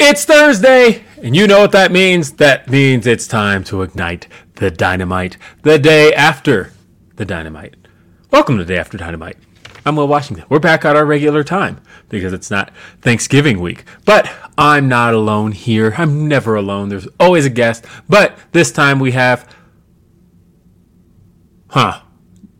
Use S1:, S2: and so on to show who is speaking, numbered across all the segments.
S1: It's Thursday, and you know what that means. That means it's time to ignite the dynamite the day after the dynamite. Welcome to Day After Dynamite. I'm Will Washington. We're back at our regular time because it's not Thanksgiving week. But I'm not alone here. I'm never alone. There's always a guest. But this time we have. Huh.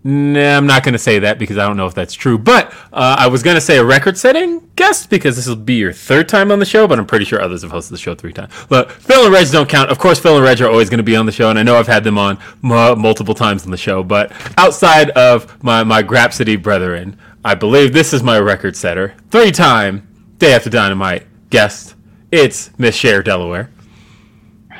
S1: Nah, I'm not going to say that because I don't know if that's true. But uh, I was going to say a record setting guest because this will be your third time on the show, but I'm pretty sure others have hosted the show three times. Look, Phil and Reg don't count. Of course, Phil and Reg are always going to be on the show, and I know I've had them on m- multiple times on the show. But outside of my, my Grapsody brethren, I believe this is my record setter. Three time Day After Dynamite guest. It's Miss Cher Delaware.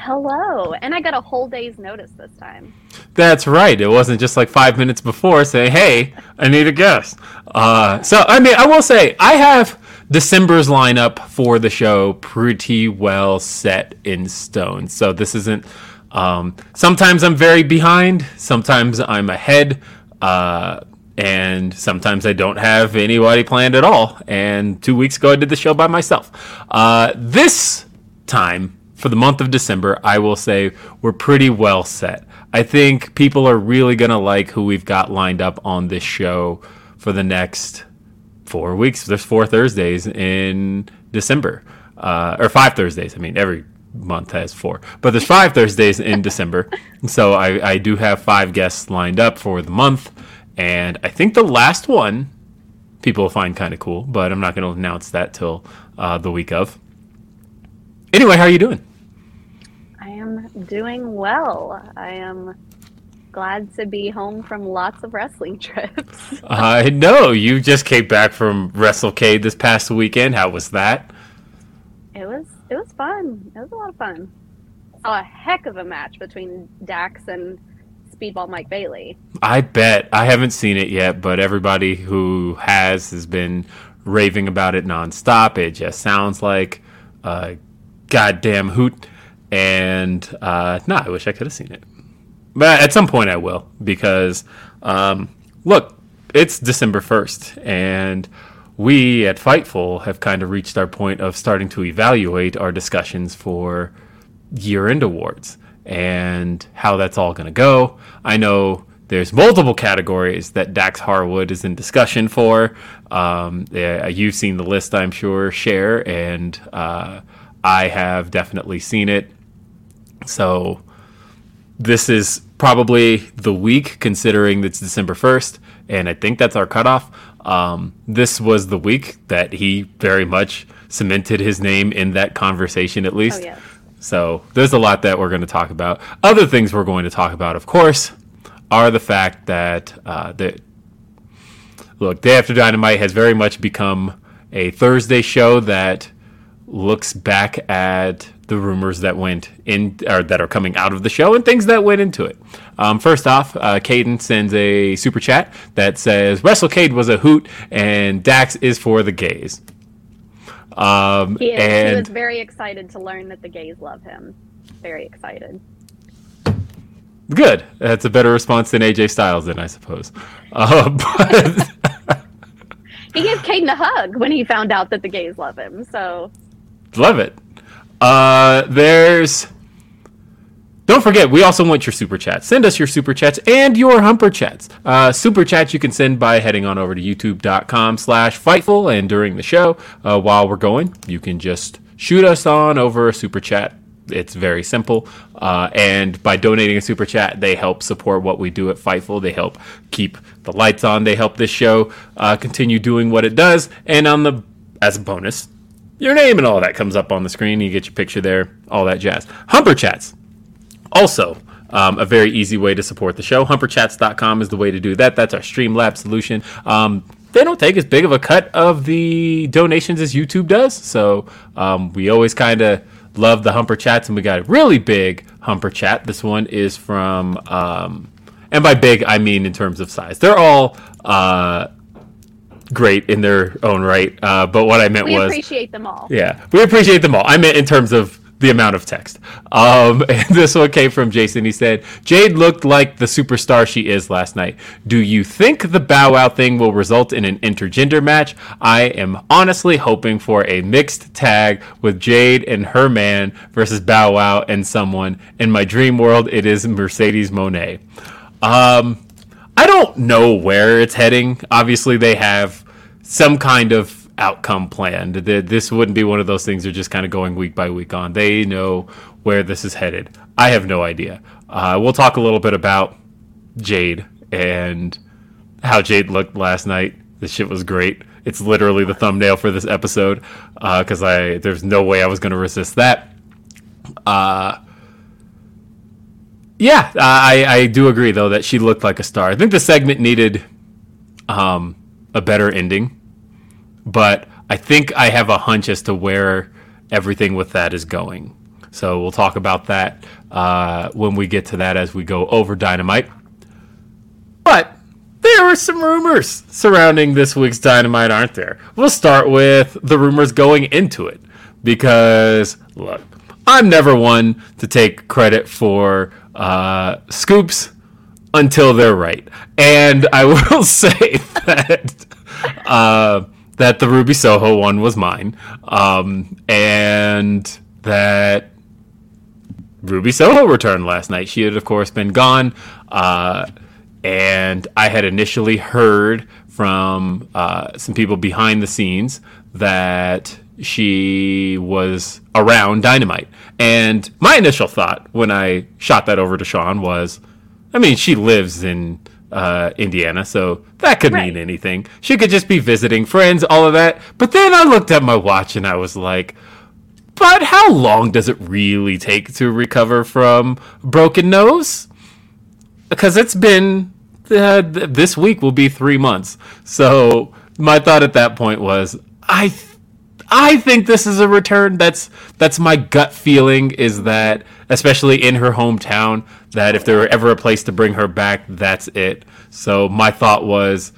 S2: Hello. And I got a whole day's notice this time.
S1: That's right. It wasn't just like five minutes before saying, "Hey, I need a guest." Uh, so, I mean, I will say I have December's lineup for the show pretty well set in stone. So this isn't. Um, sometimes I'm very behind. Sometimes I'm ahead. Uh, and sometimes I don't have anybody planned at all. And two weeks ago, I did the show by myself. Uh, this time for the month of December, I will say we're pretty well set. I think people are really going to like who we've got lined up on this show for the next four weeks. There's four Thursdays in December, uh, or five Thursdays. I mean, every month has four, but there's five Thursdays in December. So I, I do have five guests lined up for the month. And I think the last one people will find kind of cool, but I'm not going to announce that till uh, the week of. Anyway, how are you doing?
S2: I am doing well. I am glad to be home from lots of wrestling trips.
S1: I know you just came back from WrestleCade this past weekend. How was that?
S2: it was it was fun. It was a lot of fun. Saw a heck of a match between Dax and Speedball Mike Bailey.
S1: I bet I haven't seen it yet, but everybody who has has been raving about it nonstop. It just sounds like a goddamn hoot. And uh, no, I wish I could have seen it. But at some point I will because um, look, it's December first, and we at Fightful have kind of reached our point of starting to evaluate our discussions for year-end awards and how that's all going to go. I know there's multiple categories that Dax Harwood is in discussion for. Um, yeah, you've seen the list, I'm sure, Cher, and uh, I have definitely seen it. So this is probably the week, considering it's December 1st, and I think that's our cutoff. Um, this was the week that he very much cemented his name in that conversation, at least.
S2: Oh yes.
S1: So there's a lot that we're going to talk about. Other things we're going to talk about, of course, are the fact that uh, that look, Day After Dynamite has very much become a Thursday show that looks back at the rumors that went in or that are coming out of the show and things that went into it. Um, first off, uh, Caden sends a super chat that says WrestleCade was a hoot and Dax is for the gays. Um,
S2: He, is,
S1: and
S2: he was very excited to learn that the gays love him. Very excited.
S1: good. That's a better response than AJ Styles, then I suppose. Uh, but
S2: He gave Caden a hug when he found out that the gays love him. So
S1: Love it. Uh, there's. Don't forget, we also want your super chats. Send us your super chats and your humper chats. Uh, super chats you can send by heading on over to youtube.com slash fightful. And during the show, uh, while we're going, you can just shoot us on over a super chat. It's very simple. Uh, and by donating a super chat, they help support what we do at Fightful. They help keep the lights on. They help this show uh, continue doing what it does. And on the as a bonus, your name and all that comes up on the screen. You get your picture there, all that jazz. Humper chats. Also, um, a very easy way to support the show. Humperchats.com is the way to do that. That's our Streamlabs solution. Um, they don't take as big of a cut of the donations as YouTube does. So um, we always kind of love the Humper chats, and we got a really big Humper chat. This one is from, um, and by big, I mean in terms of size. They're all. Uh, Great in their own right, uh, but what I meant
S2: we
S1: was we
S2: appreciate them all.
S1: yeah, we appreciate them all. I meant in terms of the amount of text. Um, and this one came from Jason. He said, Jade looked like the superstar she is last night. Do you think the Bow Wow thing will result in an intergender match? I am honestly hoping for a mixed tag with Jade and her man versus Bow Wow and someone. In my dream world, it is Mercedes Monet. Um, I don't know where it's heading. Obviously, they have some kind of outcome planned. Th- This wouldn't be one of those things they're just kind of going week by week on. They know where this is headed. I have no idea. Uh, we'll talk a little bit about Jade and how Jade looked last night. This shit was great. It's literally the thumbnail for this episode because I there's no way I was going to resist that. Uh, yeah, I, I do agree though that she looked like a star. I think the segment needed um, a better ending, but I think I have a hunch as to where everything with that is going. So we'll talk about that uh, when we get to that as we go over Dynamite. But there are some rumors surrounding this week's Dynamite, aren't there? We'll start with the rumors going into it because look, I'm never one to take credit for uh, scoops until they're right, and I will say that uh, that the Ruby Soho one was mine, um, and that Ruby Soho returned last night. She had, of course, been gone. Uh, and I had initially heard from uh, some people behind the scenes that she was around Dynamite. And my initial thought when I shot that over to Sean was I mean, she lives in uh, Indiana, so that could mean anything. She could just be visiting friends, all of that. But then I looked at my watch and I was like, but how long does it really take to recover from broken nose? Because it's been uh, this week will be three months. So my thought at that point was, I, th- I think this is a return. That's that's my gut feeling. Is that especially in her hometown, that if there were ever a place to bring her back, that's it. So my thought was,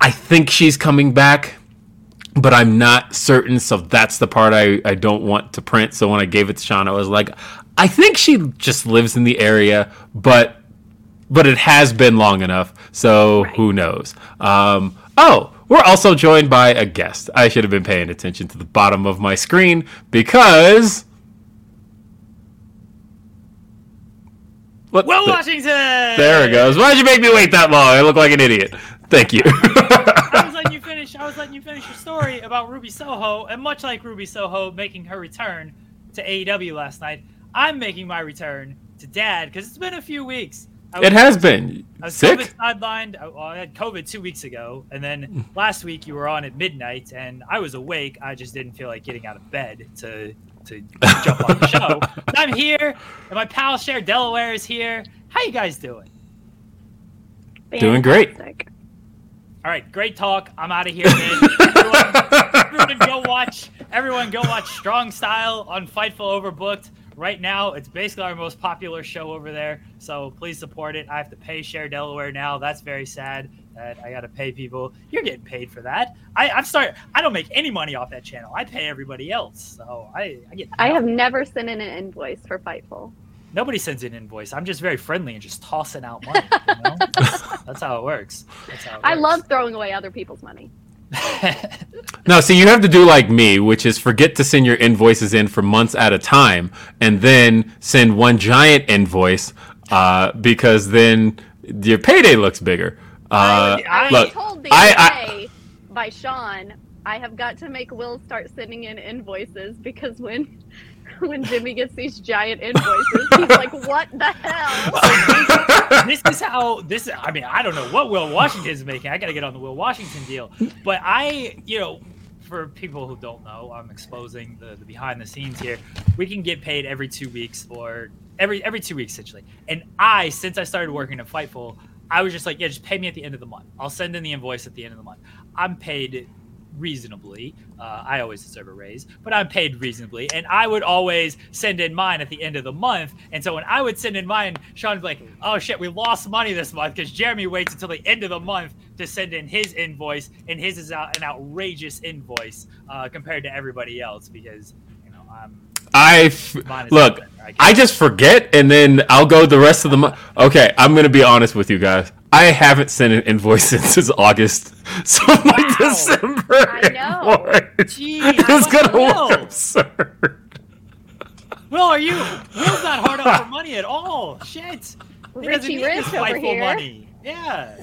S1: I think she's coming back but I'm not certain. So that's the part I, I don't want to print. So when I gave it to Sean, I was like, I think she just lives in the area, but but it has been long enough. So who knows? Um, oh, we're also joined by a guest. I should have been paying attention to the bottom of my screen because. What
S3: Will
S1: the-
S3: Washington.
S1: There it goes. Why'd you make me wait that long? I look like an idiot. Thank you.
S3: I was letting you finish. I was letting you finish your story about Ruby Soho, and much like Ruby Soho making her return to AEW last night, I'm making my return to Dad because it's been a few weeks. I
S1: it
S3: was-
S1: has been
S3: I was
S1: sick.
S3: COVID sidelined. I- Well, I had COVID two weeks ago, and then last week you were on at midnight, and I was awake. I just didn't feel like getting out of bed to to jump on the show. But I'm here, and my pal Cher Delaware is here. How you guys doing?
S1: Doing great.
S3: All right, great talk. I'm out of here, man. Everyone go watch. Everyone, go watch Strong Style on Fightful Overbooked. Right now, it's basically our most popular show over there. So please support it. I have to pay Cher Delaware now. That's very sad that I got to pay people. You're getting paid for that. I, I'm sorry. I don't make any money off that channel. I pay everybody else. So I, I get.
S2: I have never sent in an invoice for Fightful.
S3: Nobody sends an invoice. I'm just very friendly and just tossing out money. You know? that's, that's how it works. That's how it
S2: I
S3: works.
S2: love throwing away other people's money.
S1: No, see, you have to do like me, which is forget to send your invoices in for months at a time, and then send one giant invoice uh, because then your payday looks bigger. Uh,
S3: I-
S2: I
S1: look,
S2: was told the
S1: I-
S2: other
S1: I-
S2: day by Sean, I have got to make Will start sending in invoices because when when Jimmy gets these giant invoices, he's like, "What the hell?"
S3: this is how this. I mean, I don't know what Will Washington is making. I got to get on the Will Washington deal. But I, you know, for people who don't know, I'm exposing the, the behind the scenes here. We can get paid every two weeks or every every two weeks essentially. And I, since I started working at Fightful, I was just like, yeah, just pay me at the end of the month. I'll send in the invoice at the end of the month. I'm paid reasonably. Uh, I always deserve a raise, but I'm paid reasonably. And I would always send in mine at the end of the month. And so when I would send in mine, Sean's like, oh shit, we lost money this month because Jeremy waits until the end of the month to send in his invoice. And his is out, an outrageous invoice uh, compared to everybody else because, you know, I'm.
S1: I f- look.
S3: I.
S1: I just forget, and then I'll go the rest of the month. Okay, I'm gonna be honest with you guys. I haven't sent an invoice since August, so my
S3: Wow.
S1: December
S2: I know.
S1: invoice
S3: Jeez,
S1: is
S3: what
S1: gonna
S3: the
S1: look absurd.
S3: Will, are you? Will's not hard up for money at all. Shit. He doesn't
S2: Richie
S3: need
S2: Rich
S3: this
S2: over
S3: Fightful
S2: here.
S3: money. Yeah.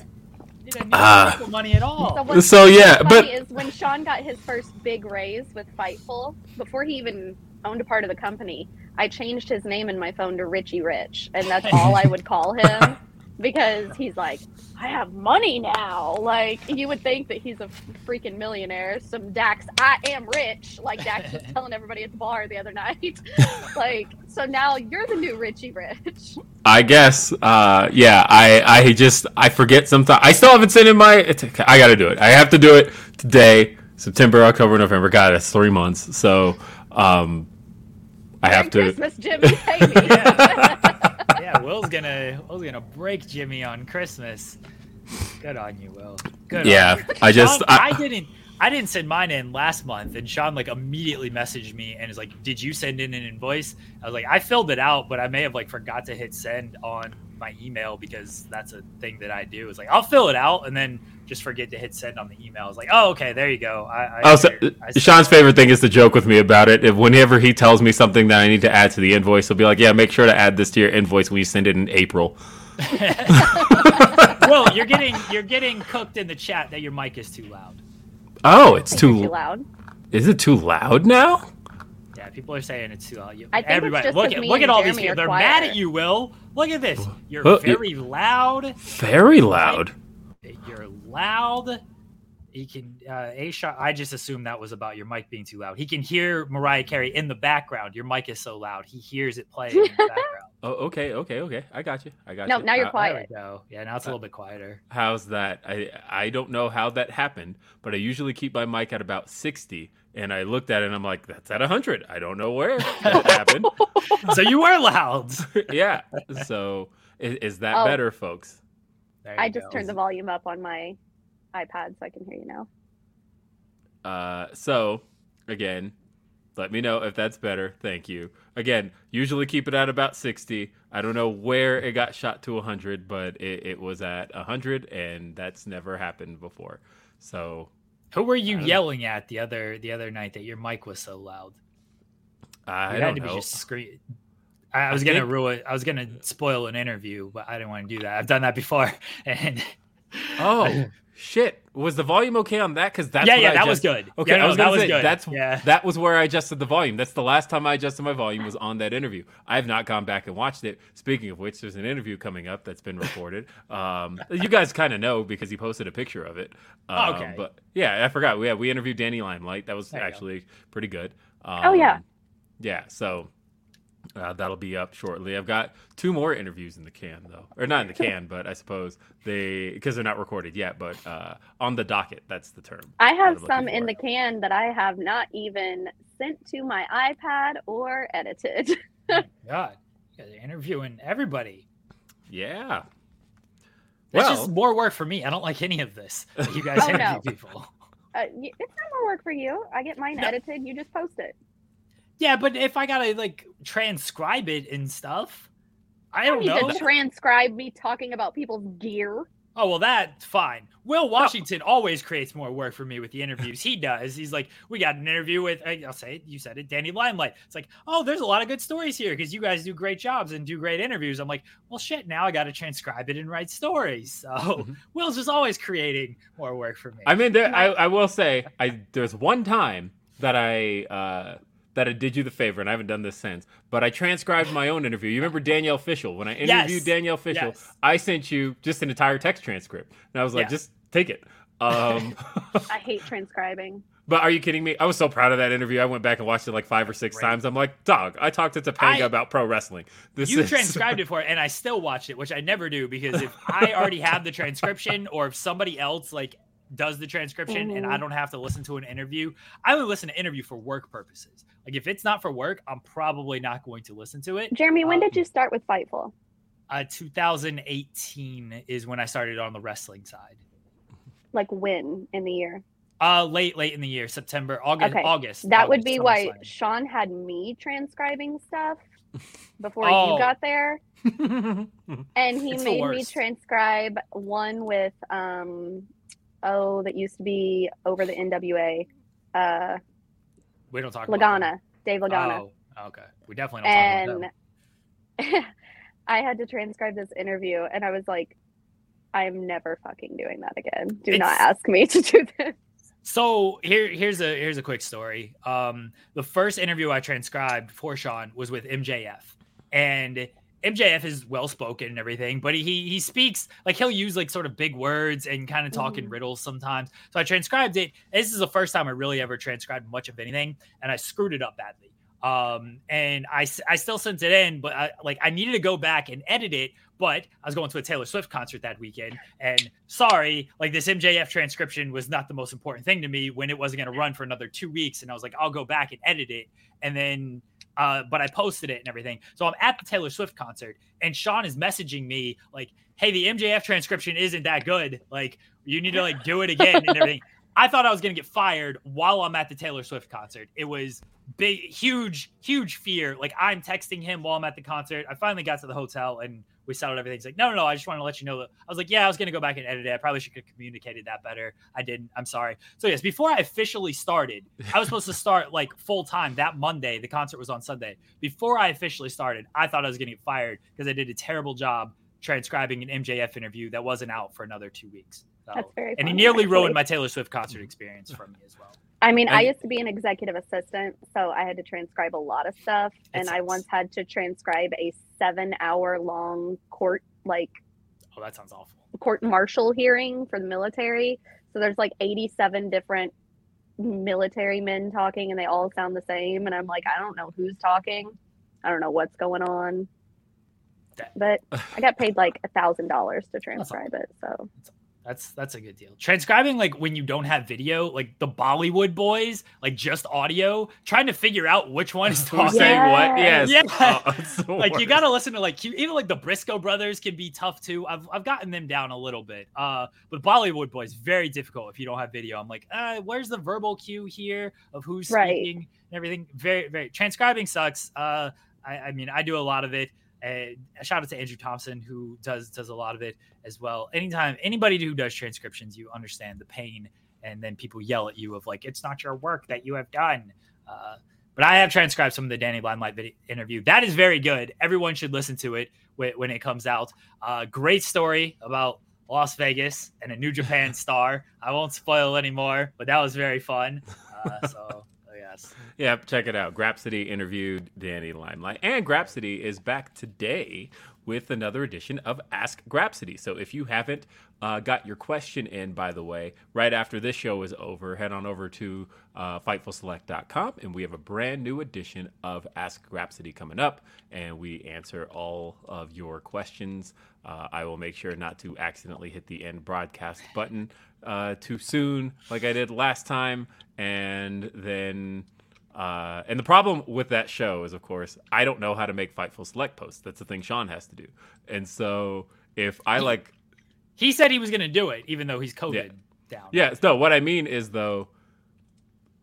S3: He doesn't need.
S1: Ah.
S3: Fightful money at all.
S2: So,
S1: So, yeah, but-
S2: is when Sean got his first big raise with Fightful, before he even owned a part of the company, I changed his name in my phone to Richie Rich, and that's all I would call him because he's like, I have money now. Like you would think that he's a freaking millionaire. Some Dax, I am rich. Like Dax was telling everybody at the bar the other night. like so now you're the new Richie Rich.
S1: I guess. Uh, yeah. I I just I forget sometimes. I still haven't sent in my. It's, I got to do it. I have to do it today. September, October, November. God, it's three months. So um, I have
S2: Merry
S1: to.
S2: Christmas, Jimmy.
S3: Yeah, Will's gonna Will's gonna break Jimmy on Christmas. Good on you, Will. Good.
S1: Yeah,
S3: on you.
S1: I just-
S3: Sean,
S1: I-
S3: I, didn't. I didn't send mine in last month, and Sean like immediately messaged me and is like, "Did you send in an invoice?" I was like, "I filled it out, but I may have like forgot to hit send on my email because that's a thing that I do. It's like I'll fill it out and then just forget to hit send on the email. It's like, "Oh, okay, there you go." I, I
S1: Oh, so,
S3: I-
S1: Sean's favorite thing is to joke with me about it. If whenever he tells me something that I need to add to the invoice, he'll be like, "Yeah, make sure to add this to your invoice when you send it in April."
S3: Will, you're getting you're getting cooked in the chat that your mic is too loud.
S1: Oh, it's
S2: Think you're
S1: too.
S2: too loud.
S1: Is it too loud now?
S3: Yeah, people are saying it's too loud. You,
S2: I think it's
S3: everybody,
S2: just
S3: look
S2: 'cause
S3: at look at all these people. They're mad at you, Will. Look at this. You're
S1: you-
S3: very loud.
S1: Very loud.
S3: You're loud. He can. Uh, a shot. I just assumed that was about your mic being too loud. He can hear Mariah Carey in the background. Your mic is so loud. He hears it playing in the background.
S1: Oh, okay, okay, okay. I got you. I got
S2: No,
S1: you.
S2: now you're
S1: How-
S2: quiet.
S3: There we go. Yeah, now it's a uh, little bit quieter.
S1: How's that? I I don't know how that happened, but I usually keep my mic at about sixty, and I looked at it and I'm like, that's at hundred. I don't know where that happened.
S3: so you were loud.
S1: yeah. So is, is that
S2: Oh.
S1: better, folks?
S3: There
S2: I just
S3: go.
S2: turned the volume up on my iPad so I can hear you now.
S1: Uh, so again, let me know if that's better. Thank you. Again, usually keep it at about 60. I don't know where it got shot to 100, but it, it was at 100, and that's never happened before. So
S3: Who were you yelling at the other the other night that your mic was so loud?
S1: I
S3: You
S1: don't
S3: had to
S1: know.
S3: be just scream. I, I was
S1: I
S3: gonna
S1: think-
S3: ruin. I was gonna spoil an interview, but I didn't want to do that. I've done that before, and
S1: Oh shit! Was the volume okay on that? Because that's
S3: yeah,
S1: what
S3: yeah,
S1: I
S3: that was good.
S1: Okay,
S3: yeah,
S1: I
S3: no,
S1: was
S3: that
S1: gonna
S3: was
S1: say,
S3: good.
S1: That's
S3: yeah.
S1: that was where I adjusted the volume. That's the last time I adjusted my volume was on that interview. I have not gone back and watched it. Speaking of which, there's an interview coming up that's been recorded. Um, you guys kind of know because he posted a picture of it. Um,
S3: okay.
S1: But yeah, I forgot. We yeah, we interviewed Danny Limelight. That was
S3: There you go.
S1: actually pretty good. Um,
S2: Oh, yeah.
S1: Yeah. So. Uh, that'll be up shortly. I've got two more interviews in the can, though, or not in the can, but I suppose they because they're not recorded yet, but uh, on the docket. That's the term.
S2: I have some
S1: looking
S2: in the can that I have not even sent to my iPad or edited.
S3: God, you guys are interviewing everybody.
S1: Yeah.
S3: It's
S1: Well,
S3: just more work for me. I don't like any of this. that You guys
S2: Oh,
S3: interview
S2: no.
S3: people.
S2: Uh, it's not more work for you. I get mine
S3: No.
S2: edited. You just post it.
S3: Yeah, but if I gotta like transcribe it and stuff, I
S2: I
S3: don't
S2: don't need
S3: know.
S2: to transcribe me talking about people's gear.
S3: Oh well, that's fine. Will Washington always creates more work for me with the interviews. He does. He's like, we got an interview with. I'll say it. You said it, Danny Limelight. It's like, oh, there's a lot of good stories here because you guys do great jobs and do great interviews. I'm like, well, shit. Now I got to transcribe it and write stories. So
S1: Mhm.
S3: Will's just always creating more work for me.
S1: I mean, there, I, I will say, I there's one time that I uh, that I did you the favor, and I haven't done this since. But I transcribed my own interview. You remember Danielle Fishel? When I interviewed
S3: Yes.
S1: Danielle Fishel,
S3: Yes.
S1: I sent you just an entire text transcript, and I was like,
S3: Yeah.
S1: just take it. Um,
S2: I hate transcribing.
S1: but are you kidding me? I was so proud of that interview. I went back and watched it like five or six
S3: Great.
S1: times. I'm like, dog, I talked to Topanga
S3: I-
S1: about pro wrestling. This
S3: you
S1: is
S3: transcribed it for it, and I still watched it, which I never do because if I already have the transcription, or if somebody else like does the transcription and I
S2: Mhm.
S3: don't have to listen to an interview, I only listen to interview for work purposes. Like if it's not for work, I'm probably not going to listen to it.
S2: Jeremy, when
S3: Um,
S2: did you start with Fightful?
S3: Uh, 2018 is when I started on the wrestling side.
S2: Like when in the year?
S3: Uh, late, late in the year, September, August,
S2: Okay,
S3: August.
S2: That would be why. Sean had me transcribing stuff before
S3: Oh.
S2: you got there. And he
S3: It's the
S2: made me transcribe one with um oh that used to be over the NWA. Uh
S3: we don't talk about.
S2: Lagana. Dave Lagana.
S3: Oh, okay. We definitely don't talk about
S2: and. I had to transcribe this interview and I was like, I'm never fucking doing that again. Do
S3: It's-
S2: not ask me to do this.
S3: So here, here's a here's a quick story. Um, the first interview I transcribed for Sean was with MJF, and MJF is well spoken and everything, but he he speaks like he'll use like sort of big words and kind of talk in
S2: Mhm.
S3: riddles sometimes. So I transcribed it. This is the first time I really ever transcribed much of anything, and I screwed it up badly. Um, and I still sent it in, but I, like I needed to go back and edit it. But I was going to a Taylor Swift concert that weekend, and sorry, like this MJF transcription was not the most important thing to me when it wasn't going to run for another two weeks. And I was like, I'll go back and edit it. And then, uh, but I posted it and everything. So I'm at the Taylor Swift concert, and Sean is messaging me like, Hey, the MJF transcription isn't that good. Like, you need to like do it again and everything. I thought I was going to get fired while I'm at the Taylor Swift concert. It was big, huge, huge fear. Like I'm texting him while I'm at the concert. I finally got to the hotel and we settled everything. He's like, no, no, no. I just want to let you know that I was like, yeah, I was going to go back and edit it. I probably should have communicated that better. I didn't. I'm sorry. So yes, before I officially started, I was supposed to start like full time that Monday. The concert was on Sunday. Before I officially started, I thought I was going to get fired because I did a terrible job transcribing an MJF interview that wasn't out for another two weeks. So,
S2: That's very
S3: and he nearly
S2: actually.
S3: ruined my Taylor Swift concert experience for me as well.
S2: I mean, I used to be an executive assistant, so I had to transcribe a lot of stuff. And I once had to transcribe a seven hour long court, like
S3: Oh, that sounds awful.
S2: court martial hearing for the military. So there's like 87 different military men talking, and they all sound the same. And I'm like, I don't know who's talking. I don't know what's going on.
S3: That-
S2: But I got paid like a thousand dollars to transcribe it. So
S3: That's that's a good deal. Transcribing like when you don't have video, like the Bollywood boys, like just audio, trying to figure out which one is talking.
S1: saying what? Yes.
S3: Yeah.
S1: Oh, it's the
S3: like you got to listen to like Q- even like the Briscoe brothers can be tough too. I've I've gotten them down a little bit. Uh, but Bollywood boys very difficult if you don't have video. I'm like, uh, where's the verbal cue here of who's
S2: Right.
S3: speaking and everything? Very very transcribing sucks. Uh, I, I mean I do a lot of it. A shout out to Andrew Thompson who does does a lot of it as well. Anytime anybody who does transcriptions, you understand the pain, and then people yell at you of like, it's not your work that you have done. Uh, but I have transcribed some of the Danny Limelight video interview. That is very good. Everyone should listen to it when, when it comes out. Uh, great story about Las Vegas and a New Japan star. I won't spoil anymore, but that was very fun. Uh, so yes,
S1: Yeah, check it out. Grapsody interviewed Danny Limelight, and Grapsody is back today with another edition of Ask Grapsody. So if you haven't uh, got your question in, by the way, right after this show is over, head on over to uh, FightfulSelect.com, and we have a brand new edition of Ask Grapsody coming up, and we answer all of your questions. Uh, I will make sure not to accidentally hit the end broadcast button uh, too soon, like I did last time, and then Uh, and the problem with that show is, of course, I don't know how to make Fightful Select posts. That's the thing Sean has to do. And so if I like,
S3: He said he was going to do it, even though he's COVID
S1: Yeah.
S3: down.
S1: yeah, no, what I mean is though,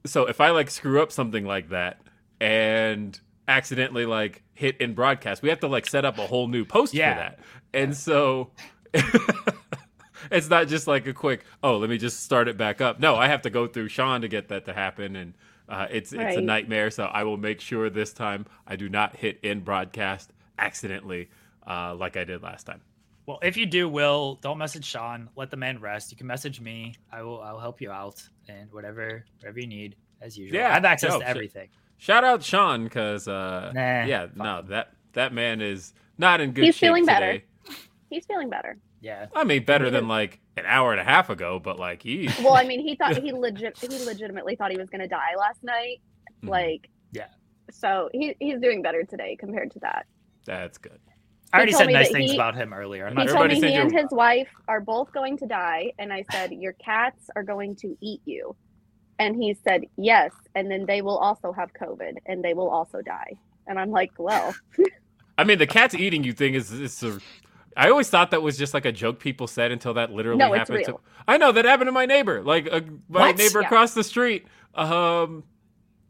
S1: so if I like screw up something like that and accidentally like hit in broadcast, we have to like set up a whole new post
S3: Yeah.
S1: for that. And so it's not just like a quick, oh, let me just start it back up. No, I have to go through Sean to get that to happen. And uh, it's it's a nightmare. So I will make sure this time I do not hit in broadcast accidentally uh, like I did last time.
S3: Well, if you do, Will, don't message Sean. Let the man rest. You can message me. I will. I'll help you out and whatever, whatever you need, as usual.
S1: Yeah,
S3: I have access
S1: no,
S3: to
S1: shit.
S3: everything.
S1: Shout out Sean because uh,
S3: Nah,
S1: yeah,
S3: fuck
S1: no that that man is not in good
S2: He's
S1: shape
S2: feeling better. He's feeling better.
S3: Yeah.
S1: I mean, better
S2: He
S1: than
S2: is.
S1: like an hour and a half ago, but like he.
S2: Well, I mean, he thought he legit he legitimately thought he was going to die last night.
S1: Mhm.
S2: Like,
S3: Yeah.
S2: So he he's doing better today compared to that.
S1: That's good.
S3: I already said nice things
S2: he-
S3: about him earlier. I'm
S2: He told me he and his wife are both going to die, and I said your cats are going to eat you, and he said yes, and then they will also have COVID and they will also die. And I'm like, well,
S1: I mean, the cat's eating you thing is is a. I always thought that was just like a joke people said until that literally
S2: No, it's
S1: happened.
S2: real.
S1: To, I know that happened to my neighbor, like uh, my
S3: What?
S1: neighbor
S2: Yeah.
S1: across the street. Um,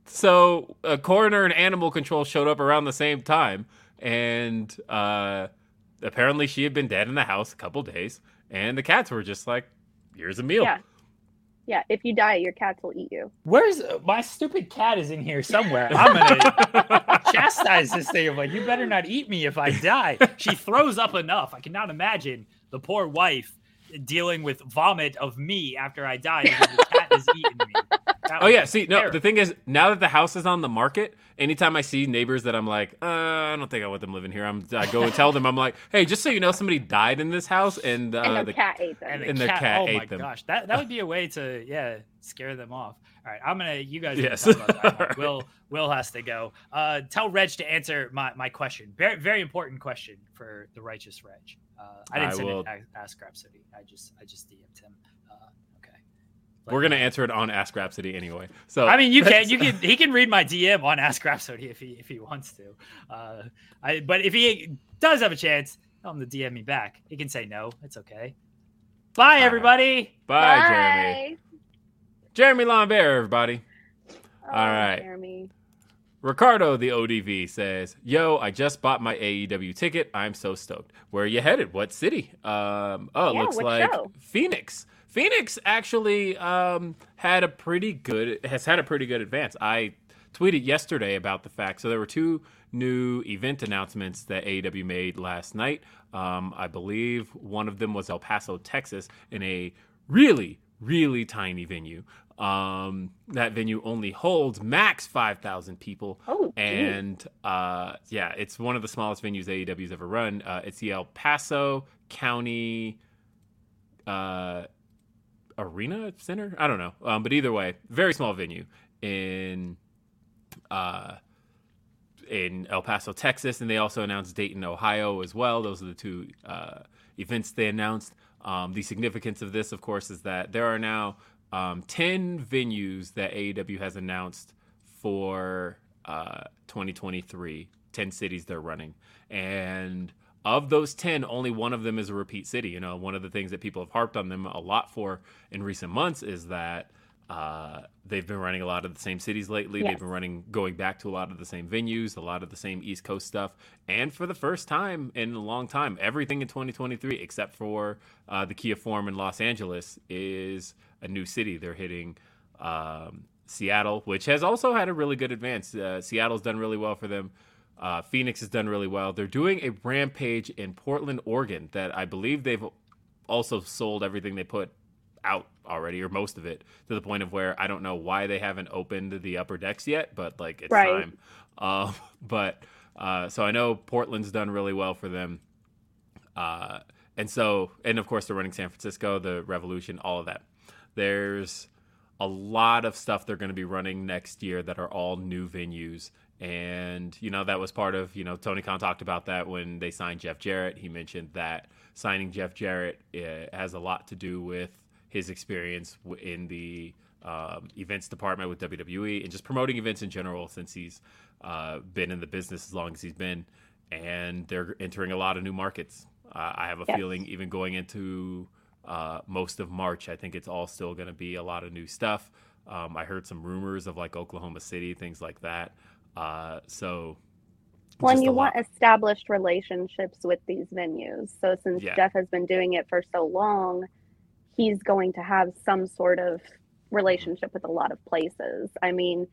S1: so a coroner and animal control showed up around the same time, and uh, apparently she had been dead in the house a couple days, and the cats were just like, "Here's a meal."
S2: yeah, yeah. If you die, your cats will eat you.
S3: Where's my stupid cat? Is in here somewhere. I'm gonna chastise this thing. I'm like, you better not eat me if I die. She throws up enough. I cannot imagine the poor wife dealing with vomit of me after I die because the cat has eaten me. That
S1: Oh yeah, see, no, the thing is, now that the house is on the market, anytime I see neighbors that I'm like, uh, I don't think I want them living here, I'm, I go and tell them, I'm like, hey, just so you know, somebody died in this house, and, uh,
S2: and the,
S1: the
S2: cat ate them.
S3: and the,
S1: And the
S3: cat,
S1: cat
S3: oh
S1: ate
S3: my
S1: them.
S3: gosh, that that would be a way to yeah scare them off. All right, I'm gonna you guys.
S1: Yes.
S3: Yes. About that.
S1: Right.
S3: Will Will has to go. Uh, tell Reg to answer my, my question. Very very important question for the righteous Reg. Uh, I didn't
S1: I
S3: send
S1: will-
S3: it. a- Ask Grapsody. I just I just DM'd him. Uh, okay.
S1: we're gonna answer it on Ask Grapsody anyway. So
S3: I mean, you can you can he can read my DM on Ask Grapsody if he if he wants to. Uh, I but if he does have a chance, tell him to DM me back. He can say no. It's okay. Bye
S1: right.
S3: everybody.
S1: Bye, Jeremy. Jeremy Lambert, everybody.
S2: Oh,
S1: All right.
S2: Jeremy.
S1: Ricardo, the ODV, says, Yo, I just bought my AEW ticket. I'm so stoked. Where are you headed? What city? Um, oh, it
S2: Yeah,
S1: looks like
S2: show?
S1: Phoenix. Phoenix actually um, had a pretty good, has had a pretty good advance. I tweeted yesterday about the fact. So there were two new event announcements that AEW made last night. Um, I believe one of them was El Paso, Texas, in a really, really tiny venue. Um, that venue only holds max 5,000 people.
S2: Oh.
S1: And uh, yeah, it's one of the smallest venues AEW's ever run. Uh, it's the El Paso County uh, Arena Center. I don't know, um, but either way, very small venue in uh, in El Paso, Texas, and they also announced Dayton, Ohio, as well. Those are the two uh, events they announced. Um, the significance of this, of course, is that there are now um, ten venues that AEW has announced for uh, 2023. Ten cities they're running, and of those 10 only one of them is a repeat city you know one of the things that people have harped on them a lot for in recent months is that uh, they've been running a lot of the same cities lately
S2: Yes.
S1: they've been running going back to a lot of the same venues a lot of the same east coast stuff and for the first time in a long time everything in 2023 except for uh, the kia forum in los angeles is a new city they're hitting um, seattle which has also had a really good advance uh, seattle's done really well for them uh, Phoenix has done really well. They're doing a rampage in Portland, Oregon that I believe they've also sold everything they put out already, or most of it, to the point of where I don't know why they haven't opened the upper decks yet, but like it's
S2: Right.
S1: time. Um, but uh, so I know Portland's done really well for them. Uh, and so, and of course, they're running San Francisco, the Revolution, all of that. There's a lot of stuff they're going to be running next year that are all new venues. And, you know, that was part of, you know, Tony Khan talked about that when they signed Jeff Jarrett. He mentioned that signing Jeff Jarrett uh, has a lot to do with his experience in the um, events department with WWE and just promoting events in general since he's uh, been in the business as long as he's been. And they're entering a lot of new markets. Uh, I have a
S2: Yes.
S1: feeling even going into uh, most of March, I think it's all still going to be a lot of new stuff. Um, I heard some rumors of like Oklahoma City, things like that. Uh, so
S2: when you want established relationships with these venues. So since
S1: Yeah.
S2: Jeff has been doing it for so long, he's going to have some sort of relationship with a lot of places. I mean,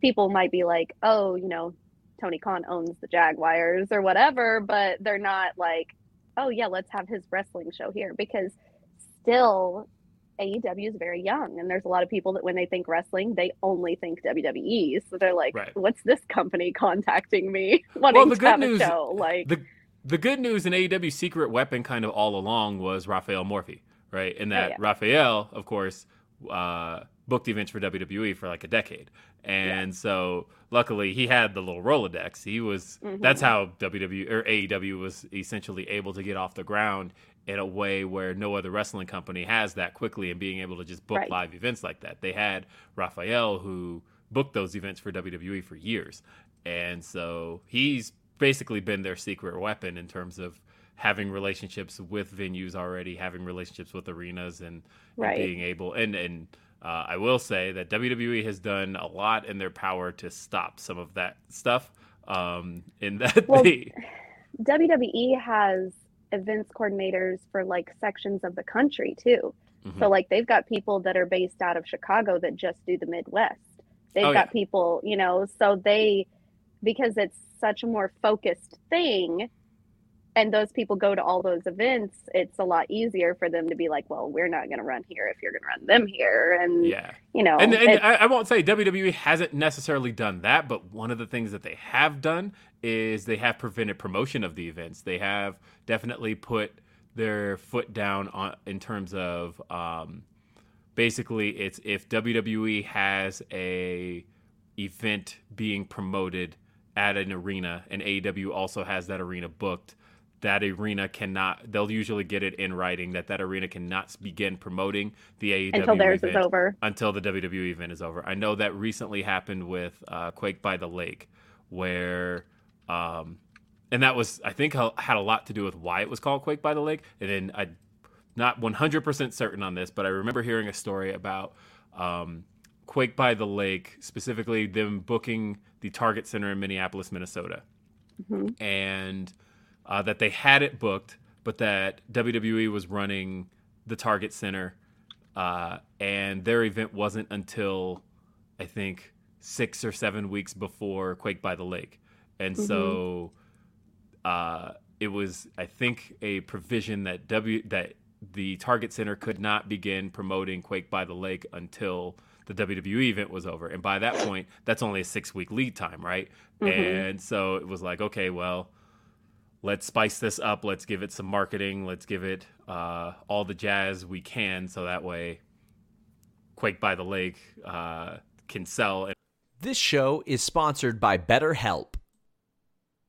S2: people might be like, "Oh, you know, Tony Khan owns the Jaguars or whatever," but they're not like, "Oh yeah, let's have his wrestling show here" because still AEW is very young, and there's a lot of people that when they think wrestling, they only think WWE. So they're like,
S1: Right.
S2: "What's this company contacting me wanting
S1: Well, the
S2: to
S1: good
S2: have
S1: news-
S2: a show?" Like,
S1: the the good news in AEW secret weapon kind of all along was Rafael Morffi, right? And that
S2: yeah.
S1: Raphael, of course, uh, booked events for WWE for like a decade. And so luckily he had the little Rolodex. He was
S2: Mhm.
S1: that's how WWE or AEW was essentially able to get off the ground in a way where no other wrestling company has that quickly and being able to just book
S2: Right.
S1: live events like that. They had Rafael who booked those events for WWE for years. And so he's basically been their secret weapon in terms of having relationships with venues already, having relationships with arenas and, and being able and and uh, I will say that WWE has done a lot in their power to stop some of that stuff. Um, in that
S2: Well,
S1: they
S2: WWE has events coordinators for like sections of the country too.
S1: Mhm.
S2: So like they've got people that are based out of Chicago that just do the Midwest. They've
S1: Oh,
S2: got
S1: yeah.
S2: people, you know, so they because it's such a more focused thing and those people go to all those events, it's a lot easier for them to be like, well, we're not going to run here if you're going to run them here and
S1: yeah.
S2: you know,
S1: and, and I, I won't say WWE hasn't necessarily done that, but one of the things that they have done is they have prevented promotion of the events. They have definitely put their foot down on in terms of um, basically it's if WWE has a event being promoted at an arena and AEW also has that arena booked that arena cannot they'll usually get it in writing that that arena cannot begin promoting the AEW
S2: until theirs
S1: event
S2: is over.
S1: until the WWE event is over. I know that recently happened with uh, Quake by the Lake, where, um, and that was I think had a lot to do with why it was called Quake by the Lake. And then I, not 100% certain on this, but I remember hearing a story about um, Quake by the Lake, specifically them booking the Target Center in Minneapolis, Minnesota,
S2: Mhm.
S1: and uh, that they had it booked, but that WWE was running the Target Center uh, and their event wasn't until I think six or seven weeks before Quake by the Lake, and so uh, it was I think a provision that W that the Target Center could not begin promoting Quake by the Lake until the WWE event was over, and by that point, that's only a six week lead time, right? And so it was like, okay, well, let's spice this up. Let's give it some marketing. Let's give it uh, all the jazz we can, so that way, Quake by the Lake uh, can sell.
S4: This show is sponsored by BetterHelp.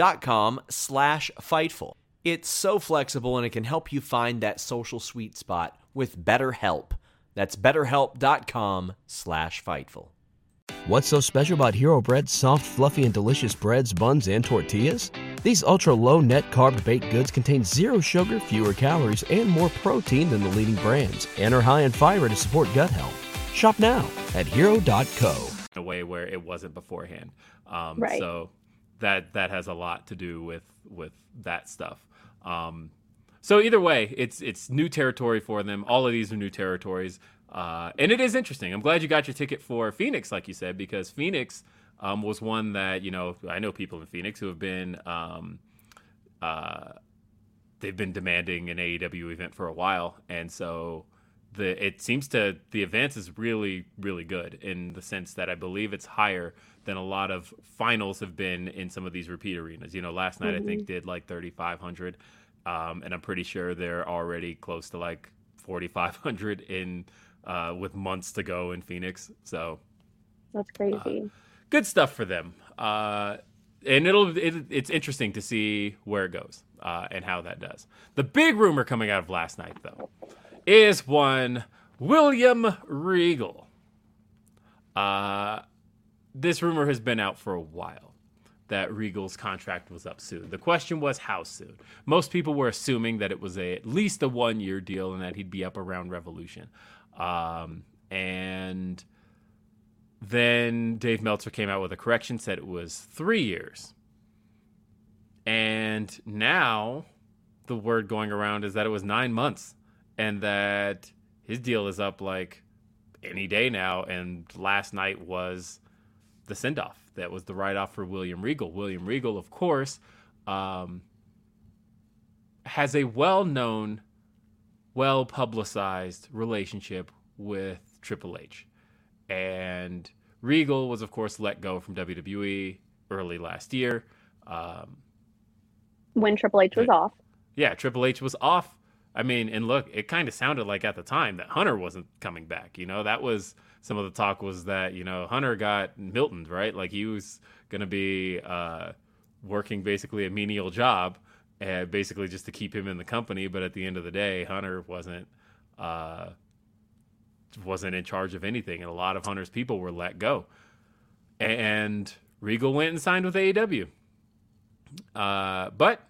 S4: dot com slash fightful. It's so flexible and it can help you find that social sweet spot with BetterHelp. That's betterhelp.com slash Fightful.
S5: What's so special about Hero Bread's soft, fluffy, and delicious breads, buns, and tortillas? These ultra low net carb baked goods contain zero sugar, fewer calories, and more protein than the leading brands, and are high in fiber to support gut health. Shop now at hero.co.
S1: a way where it wasn't beforehand. Um,
S2: Right.
S1: So that that has a lot to do with with that stuff. Um, so either way, it's it's new territory for them. All of these are new territories, uh, and it is interesting. I'm glad you got your ticket for Phoenix, like you said, because Phoenix um, was one that you know I know people in Phoenix who have been. Um, uh, they've been demanding an AEW event for a while, and so the it seems to the advance is really really good in the sense that I believe it's higher than a lot of finals have been in some of these repeat arenas. You know, last night I think did like 3,500, um, and I'm pretty sure they're already close to like 4,500 in uh, with months to go in Phoenix. So
S2: That's crazy.
S1: good stuff for them. Uh, and it'll it, it's interesting to see where it goes uh, and how that does. The big rumor coming out of last night, though, is one William Regal. Uh, this rumor has been out for a while that Regal's contract was up soon. The question was how soon. Most people were assuming that it was a, at least a one year deal and that he'd be up around Revolution. Um, and then Dave Meltzer came out with a correction, said it was three years. And now the word going around is that it was nine months and that his deal is up like any day now. And last night was the send off. That was the write off for William Regal. William Regal, of course, um, has a well known, well publicized relationship with Triple H. And Regal was, of course, let go from WWE early last year. Um,
S2: when Triple H was
S1: Right.
S2: off.
S1: yeah, Triple H was off. I mean, and look, it kind of sounded like at the time that Hunter wasn't coming back. You know, that was some of the talk was that you know Hunter got Milton right, like he was going to be uh, working basically a menial job, uh, basically just to keep him in the company. But at the end of the day, Hunter wasn't uh, wasn't in charge of anything, and a lot of Hunter's people were let go. And Regal went and signed with AEW. Uh, but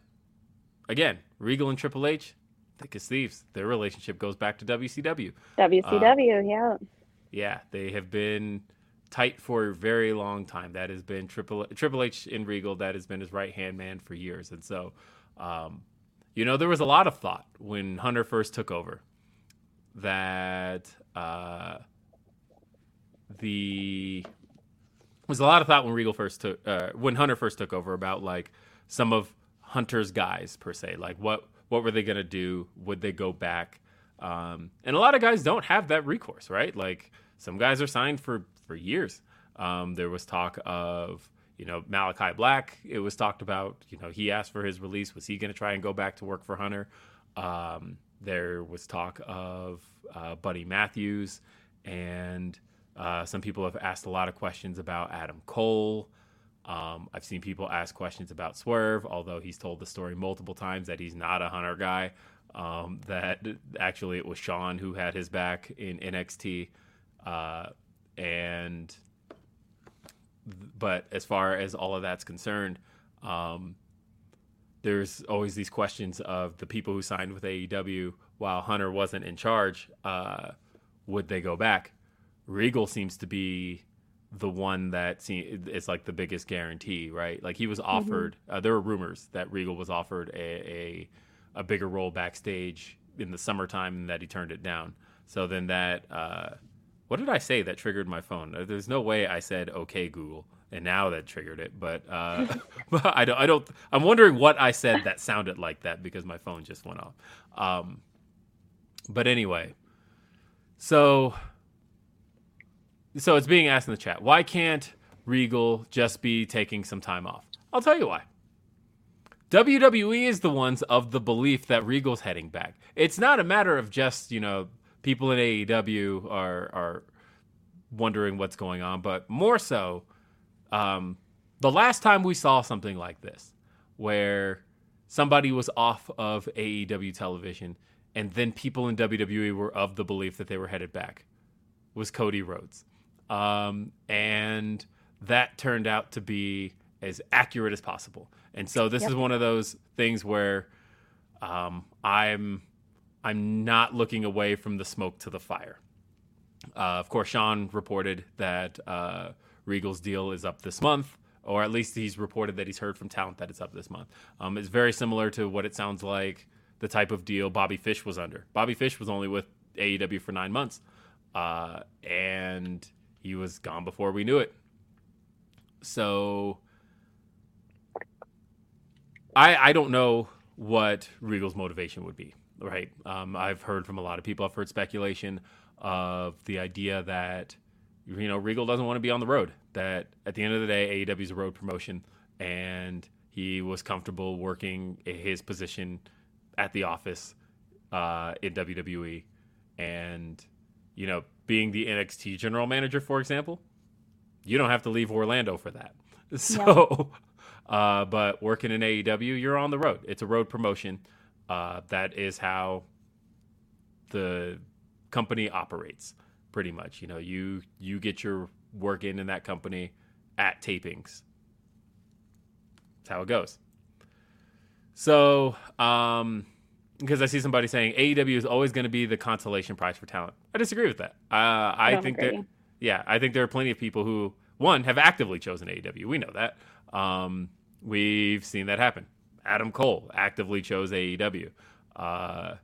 S1: again, Regal and Triple H, thick as thieves. Their relationship goes back to WCW.
S2: WCW, yeah.
S1: Yeah, they have been tight for a very long time. That has been Triple Triple H in Regal. That has been his right hand man for years. And so, um, you know, there was a lot of thought when Hunter first took over that uh, the There was a lot of thought when Regal first took uh, when Hunter first took over about like some of Hunter's guys per se, like what what were they gonna do? Would they go back? Um, and a lot of guys don't have that recourse, right? Like some guys are signed for for years. Um, there was talk of you know Malachi Black. It was talked about. You know he asked for his release. Was he going to try and go back to work for Hunter? Um, there was talk of uh, Buddy Matthews, and uh, some people have asked a lot of questions about Adam Cole. Um, I've seen people ask questions about Swerve, although he's told the story multiple times that he's not a Hunter guy. Um, that actually it was Shawn who had his back in NXT, uh, and but as far as all of that's concerned, um, there's always these questions of the people who signed with AEW while Hunter wasn't in charge. Uh, would they go back? Regal seems to be the one that it's like the biggest guarantee, right? Like he was offered. Uh, there were rumors that Regal was offered a, a bigger role backstage in the summertime and that he turned it down. So then that uh, what did I say that triggered my phone? Uh, There's no way I said okay Google and now that triggered it, but uh, I don't I don't I'm wondering what I said that sounded like that because my phone just went off. Um, but anyway, so so it's being asked in the chat, why can't Regal just be taking some time off? I'll tell you why. WWE is the ones of the belief that Regal's heading back. It's not a matter of just, you know, people in AEW are are wondering what's going on, but more so, um, the last time we saw something like this, where somebody was off of AEW television, and then people in WWE were of the belief that they were headed back. Was Cody Rhodes, um, and that turned out to be as accurate as possible. And so this
S2: Yep.
S1: is one of those things where um, I'm I'm not looking away from the smoke to the fire. Uh, of course, Sean reported that uh, Regal's deal is up this month, or at least he's reported that he's heard from talent that it's up this month. Um, it's very similar to what it sounds like the type of deal Bobby Fish was under. Bobby Fish was only with AEW for nine months, uh, and he was gone before we knew it. So I I don't know what Regal's motivation would be. Right. Um, I've heard from a lot of people. I've heard speculation of the idea that you know Regal doesn't want to be on the road. That at the end of the day, AEW is a road promotion, and he was comfortable working his position at the office uh, in WWE, and you know being the NXT general manager, for example, you don't have to leave Orlando for that. So, uh, but working in AEW, you're on the road. It's a road promotion. Uh, that is how the company operates, pretty much. You know, you you get your work in in that company at tapings. That's how it goes. So, um, because I see somebody saying AEW is always going to be the consolation prize for talent. I disagree with that. Uh, I,
S2: don't
S1: think
S2: agree.
S1: that yeah, I think there are plenty of people who one have actively chosen AEW. We know that. Um, we've seen that happen. Adam Cole actively chose AEW, uh,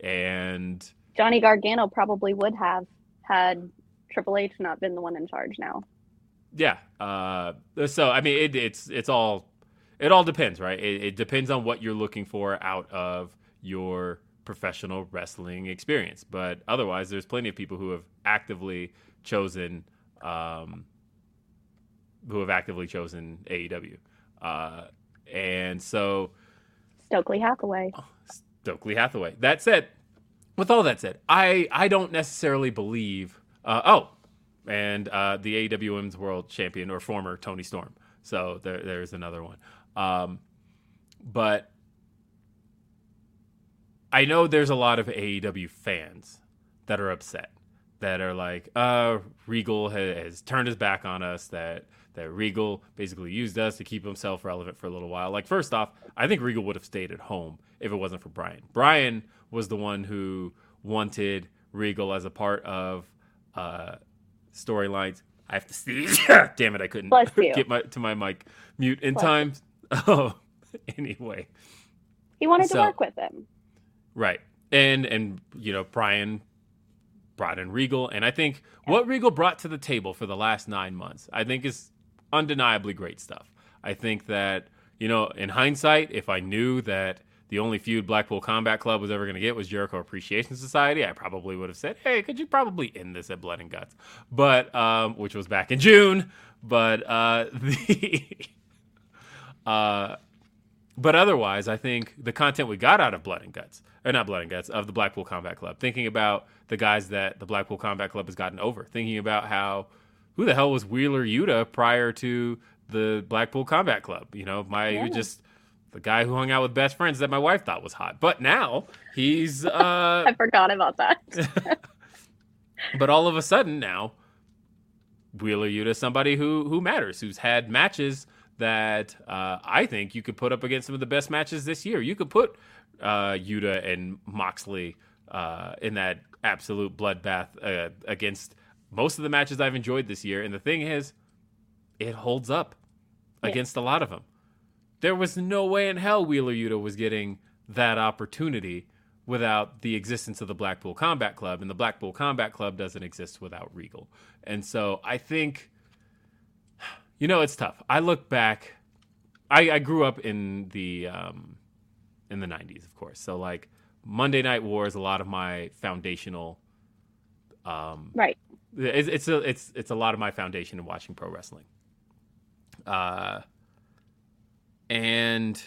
S1: and
S2: Johnny Gargano probably would have had Triple H not been the one in charge now.
S1: yeah. Uh, so I mean, it, it's it's all it all depends, right? It, it depends on what you're looking for out of your professional wrestling experience. But otherwise, there's plenty of people who have actively chosen um, who have actively chosen AEW. Uh, and so
S2: Stokely Hathaway.
S1: Stokely Hathaway. That said, with all that said, I I don't necessarily believe. Uh, oh, and uh, the AEW Women's World Champion or former Toni Storm. So there there's another one. Um, but I know there's a lot of AEW fans that are upset that are like, uh, Regal has, has turned his back on us. That that Regal basically used us to keep himself relevant for a little while. Like, first off, I think Regal would have stayed at home if it wasn't for Bryan. Bryan was the one who wanted Regal as a part of uh, storylines. I have to see. Damn it, I couldn't get my to my mic mute in
S2: Bless
S1: time. Oh, anyway.
S2: He wanted
S1: So-
S2: to work with him.
S1: Right. And and you know, Bryan brought in Regal and I think what Regal brought to the table for the last 9 months, I think is undeniably great stuff. I think that, you know, in hindsight, if I knew that the only feud Blackpool Combat Club was ever going to get was Jericho Appreciation Society, I probably would have said, "Hey, could you probably end this at Blood and Guts?" But um which was back in June, but uh the uh but otherwise, I think the content we got out of Blood and Guts, or not Blood and Guts, of the Blackpool Combat Club, thinking about the guys that the Blackpool Combat Club has gotten over, thinking about how who the hell was Wheeler Yuta prior to the Blackpool Combat Club? You know, my
S2: Yeah.
S1: just the guy who hung out with best friends that my wife thought was hot. But now he's uh
S2: I forgot about that.
S1: but all of a sudden now, Wheeler Yuta, somebody who who matters, who's had matches that uh, I think you could put up against some of the best matches this year. You could put uh, Yuta and Moxley uh, in that absolute bloodbath uh, against most of the matches I've enjoyed this year. And the thing is, it holds up
S2: Yeah.
S1: against a lot of them. There was no way in hell Wheeler Yuta was getting that opportunity without the existence of the Blackpool Combat Club, and the Blackpool Combat Club doesn't exist without Regal. And so I think, you know, it's tough. I look back. I, I grew up in the um, in the '90s, of course. So like Monday Night War is a lot of my foundational. Um,
S2: right.
S1: it's, it's a it's it's a lot of my foundation in watching pro wrestling. Uh, and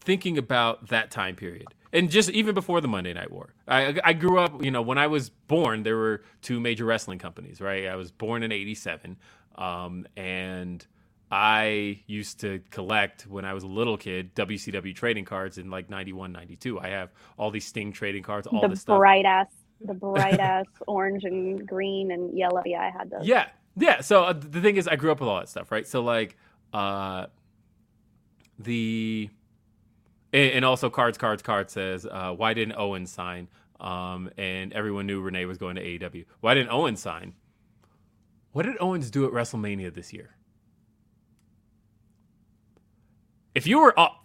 S1: thinking about that time period, and just even before the Monday Night War, I I grew up. You know, when I was born, there were two major wrestling companies. Right, I was born in '87, um, and I used to collect when I was a little kid WCW trading cards in like 91, 92. I have all these Sting trading cards, all
S2: the
S1: this stuff.
S2: bright ass, the bright ass orange and green and yellow. Yeah, I had those.
S1: Yeah, yeah. So uh, the thing is, I grew up with all that stuff, right? So like, uh, the and, and also cards, cards, cards says, uh, why didn't Owen sign? Um, and everyone knew Renee was going to AEW. Why didn't Owen sign? What did Owens do at WrestleMania this year? If you were up,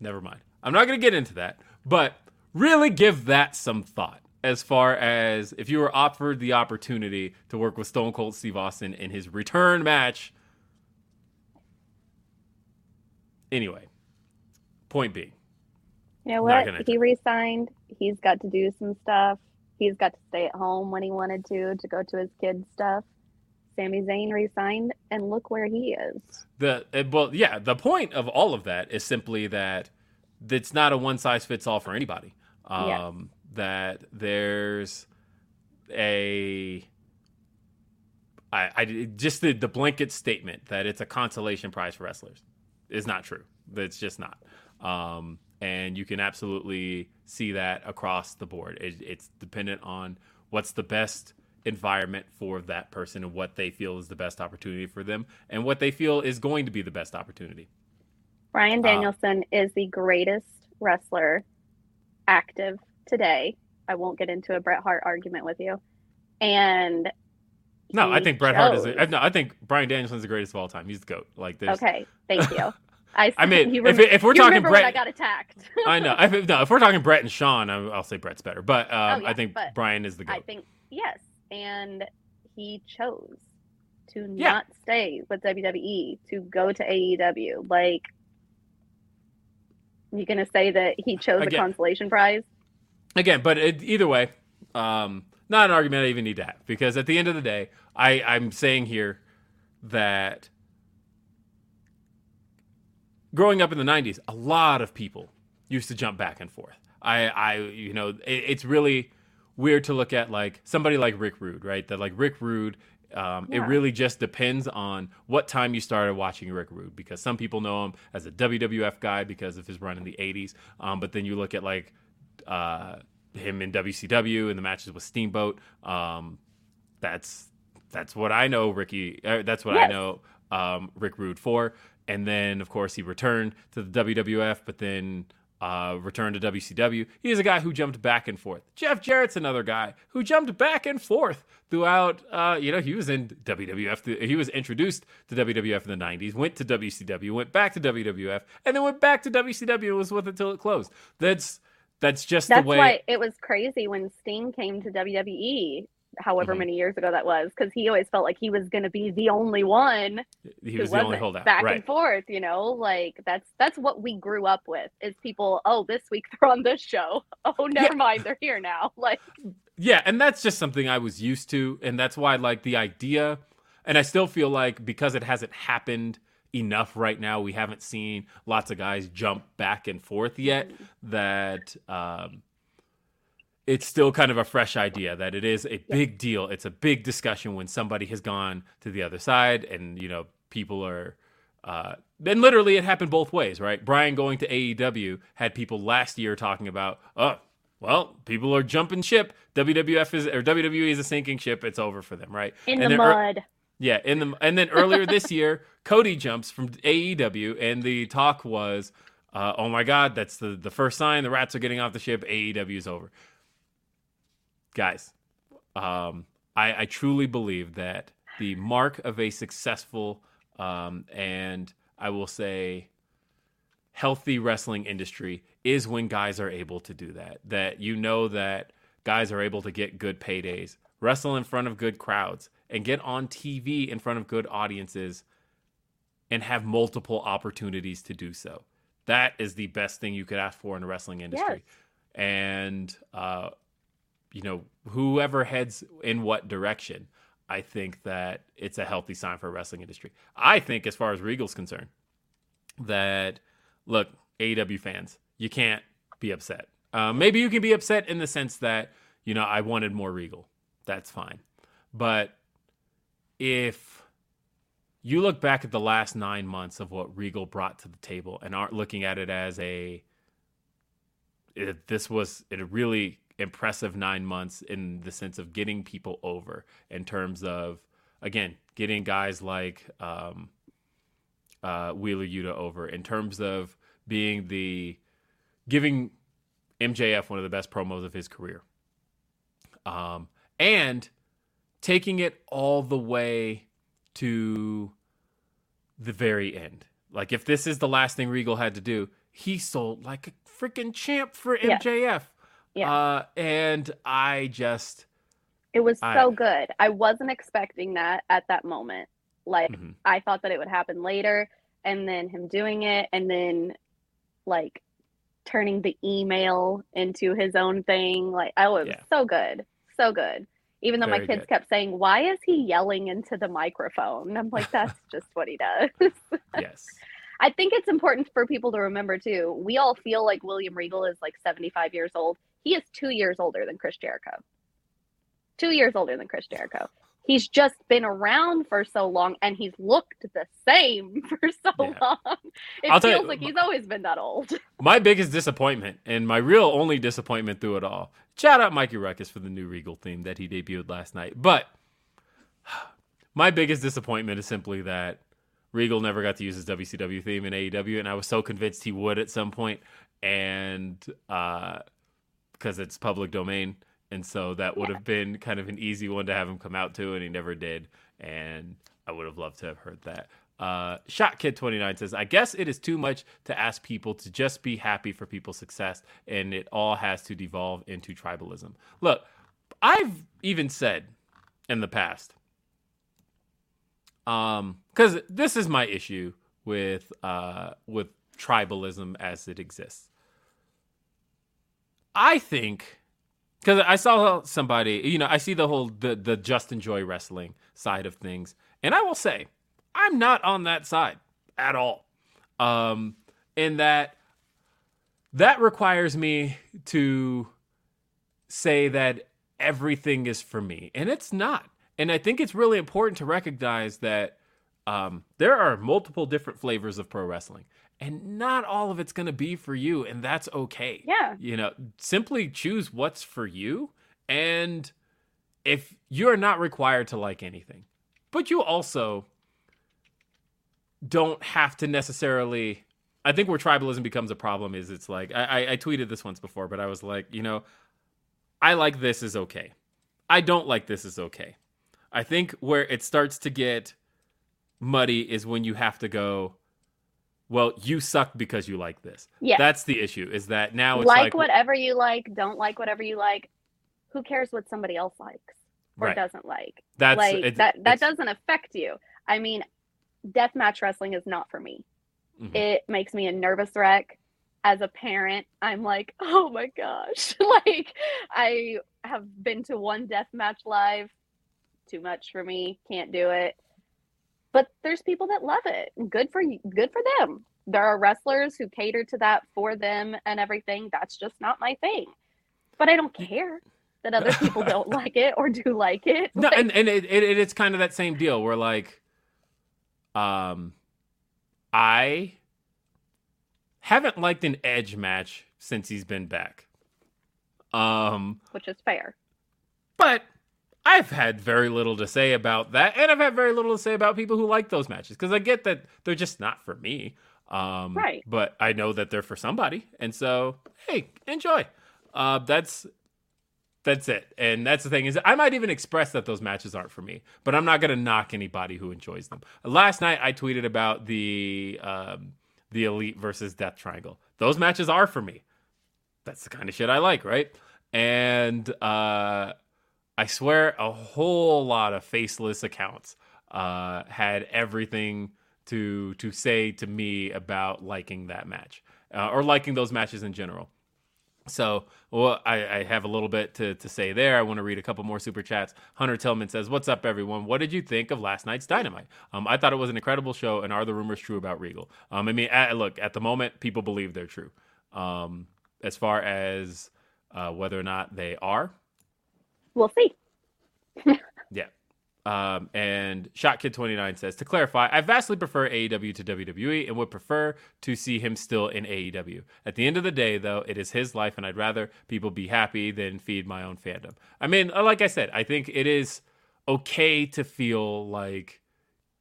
S1: never mind. I'm not going to get into that, but really give that some thought as far as if you were offered the opportunity to work with Stone Cold Steve Austin in his return match. Anyway, point being,
S2: You know what? He resigned. He's got to do some stuff. He's got to stay at home when he wanted to to go to his kids' stuff. Sami Zayn resigned, and look where he is.
S1: the uh, well, yeah, the point of all of that is simply that it's not a one size fits all for anybody. Um. That there's a I, I just the, the blanket statement that it's a consolation prize for wrestlers is not true. It's just not. Um, and you can absolutely see that across the board. It, it's dependent on what's the best environment for that person and what they feel is the best opportunity for them and what they feel is going to be the best opportunity.
S2: Bryan
S1: Uh,
S2: Danielson is the greatest wrestler active today. I won't get into a Bret Hart argument with you. And
S1: No, I think Bret Hart is. No, I think Bryan Danielson's the greatest of all time. He's the goat. Like this.
S2: Okay, thank you. I,
S1: I mean,
S2: you
S1: if, if we're talking Bret,
S2: I got attacked.
S1: I know. If, no, if we're talking Bret and Shawn, I- I'll say Bret's better. But um,
S2: Oh, yeah,
S1: I think Bryan is the goat.
S2: I think yes, and he chose to
S1: Yeah.
S2: not stay with WWE to go to AEW. Like, you gonna say that he chose
S1: Again.
S2: a consolation prize?
S1: Again, but it, either way, um, not an argument I even need to have because at the end of the day, I, I'm saying here that growing up in the 90s, a lot of people used to jump back and forth. I, I you know, it, it's really weird to look at like somebody like Rick Rude, right? That like Rick Rude, um, it really just depends on what time you started watching Rick Rude because some people know him as a WWF guy because of his run in the 80s. Um, but then you look at like uh, him in WCW and the matches with Steamboat. Um, that's that's what I know Ricky. Uh, that's what I know um, Rick Rude for. And then of course he returned to the WWF, but then uh, returned to WCW. He's a guy who jumped back and forth. Jeff Jarrett's another guy who jumped back and forth throughout. Uh, you know, he was in WWF. He was introduced to WWF in the '90s. Went to WCW. Went back to WWF, and then went back to WCW. and Was with it till it closed. That's that's just
S2: That's
S1: the way.
S2: That's why it was crazy when Sting came to WWE. However
S1: Mhm.
S2: many years ago that was, because he always felt like he was going to be the only one
S1: he was the only holdout.
S2: back
S1: right.
S2: and forth. You know, like that's that's what we grew up with. Is people? Oh, this week they're on this show. Oh, never mind, they're here now. Like,
S1: Yeah, and that's just something I was used to, and that's why like the idea, and I still feel like because it hasn't happened enough right now, we haven't seen lots of guys jump back and forth yet. That um, it's still kind of a fresh idea that it is a big deal. It's a big discussion when somebody has gone to the other side, and you know people are. Uh, then literally it happened both ways, right? Bryan going to AEW had people last year talking about, oh, well, people are jumping ship. WWF is or WWE is a sinking ship. It's over for them, right?
S2: in
S1: And
S2: the mud.
S1: yeah, in the and then earlier this year, Cody jumps from AEW, and the talk was, uh, "Oh my God, that's the the first sign the rats are getting off the ship. AEW is over." Guys, um, I, I truly believe that the mark of a successful um, and I will say healthy wrestling industry is when guys are able to do that. That you know that guys are able to get good paydays, wrestle in front of good crowds, and get on TV in front of good audiences and have multiple opportunities to do so. That is the best thing you could ask for in the wrestling industry. And uh, you know, whoever heads in what direction, I think that it's a healthy sign for wrestling industry. I think, as far as Regal's concerned, that look, AEW fans, you can't be upset. Uh, maybe you can be upset in the sense that you know I wanted more Regal. That's fine, but if you look back at the last nine months of what Regal brought to the table and aren't looking at it as a it, this was a really impressive nine months in the sense of getting people over in terms of again getting guys like um, uh, Wheeler Yuta over in terms of being the giving MJF one of the best promos of his career, um, and taking it all the way to the very end. Like if this is the last thing Regal had to do, he sold like a freaking champ for MJF.
S2: Yeah.
S1: Uh, and I just
S2: It was
S1: I-
S2: so good. I wasn't expecting that at that moment. Like
S1: Mhm.
S2: I thought that it would happen later and then him doing it and then like turning the email into his own thing. Like I was
S1: Yeah.
S2: so good. So good. Even though my kids
S1: good.
S2: kept saying, Why is he yelling into the microphone? I'm like, that's just what he does.
S1: yes.
S2: I think it's important for people to remember too. We all feel like William Regal is like 75 years old. He is two years older than Chris Jericho. Two years older than Chris Jericho. He's just been around for so long and he's looked the same for so
S1: Yeah.
S2: long. It
S1: I'll
S2: feels
S1: you-
S2: like he's always been that old.
S1: My biggest disappointment, and my real only disappointment through it all. Shout out Mikey Rukus for the new Regal theme that he debuted last night. But my biggest disappointment is simply that Regal never got to use his WCW theme in AEW, and I was so convinced he would at some point, and uh, because it's public domain, and so that would have been kind of an easy one to have him come out to, and he never did, and I would have loved to have heard that. Uh, Shot Kid 29 says, I guess it is too much to ask people to just be happy for people's success, and it all has to devolve into tribalism. Look, I've even said in the past, um, because this is my issue with uh with tribalism as it exists. I think because I saw somebody, you know, I see the whole the the just enjoy wrestling side of things, and I will say, I'm not on that side at all. Um, in that that requires me to say that everything is for me, and it's not. And I think it's really important to recognize that um, there are multiple different flavors of pro wrestling, and not all of it's going to be for you, and that's okay.
S2: Yeah.
S1: You know, simply choose what's for you, and if you're not required to like anything, but you also don't have to necessarily. I think where tribalism becomes a problem is it's like I, I, I tweeted this once before, but I was like, you know, I like this is okay. I don't like this is okay. I think where it starts to get muddy is when you have to go, well, you suck because you like this.
S2: Yeah.
S1: That's the issue. Is that now it's
S2: like,
S1: like,
S2: whatever you like, don't like whatever you like. Who cares what somebody else likes or
S1: Right.
S2: doesn't like?
S1: that's
S2: like
S1: it's-
S2: that that doesn't affect you. I mean, deathmatch wrestling is not for me.
S1: Mhm.
S2: It makes me a nervous wreck. As a parent, I'm like, oh my gosh. like I have been to one deathmatch live. Too much for me. Can't do it. But there's people that love it. Good for you. Good for them. There are wrestlers who cater to that for them and everything. That's just not my thing. But I don't care that other people don't like it or do like it.
S1: No,
S2: Like,
S1: and, and it, it, it's kind of that same deal where like, um, I haven't liked an Edge match since he's been back. Um,
S2: which is fair.
S1: but I've had very little to say about that, and I've had very little to say about people who like those matches because I get that they're just not for me. Um,
S2: Right.
S1: But I know that they're for somebody, and so hey, enjoy. Uh, that's that's it, and that's the thing is I might even express that those matches aren't for me, but I'm not gonna knock anybody who enjoys them. Last night I tweeted about the um, the Elite versus Death Triangle. Those matches are for me. That's the kind of shit I like, right? And uh, I swear a whole lot of faceless accounts uh, had everything to to say to me about liking that match uh, or liking those matches in general. So, well, I, I have a little bit to, to say there. I want to read a couple more super chats. Hunter Tillman says, "What's up, everyone? What did you think of last night's Dynamite? Um, I thought it was an incredible show. And are the rumors true about Regal? Um, I mean, at, look, at the moment, people believe they're true. Um, as far as uh, whether or not they are,
S2: We'll see.
S1: yeah. Um, and ShotKid29 says, to clarify, I vastly prefer AEW to WWE and would prefer to see him still in AEW. At the end of the day, though, it is his life, and I'd rather people be happy than feed my own fandom. I mean, uh, like I said, I think it is okay to feel like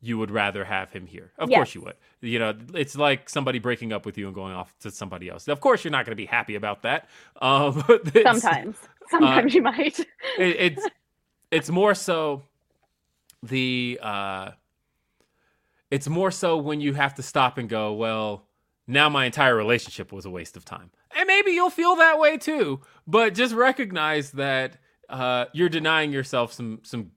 S1: you would rather have him here. Of
S2: Yes.
S1: course you would. You know, it's like somebody breaking up with you and going off to somebody else. Of course you're not going to be happy about that. Um, it's-
S2: Sometimes, sometimes you might.
S1: it, it's it's more so the uh it's more so when you have to stop and go well now my entire relationship was a waste of time and maybe you'll feel that way too but just recognize that uh you're denying yourself some some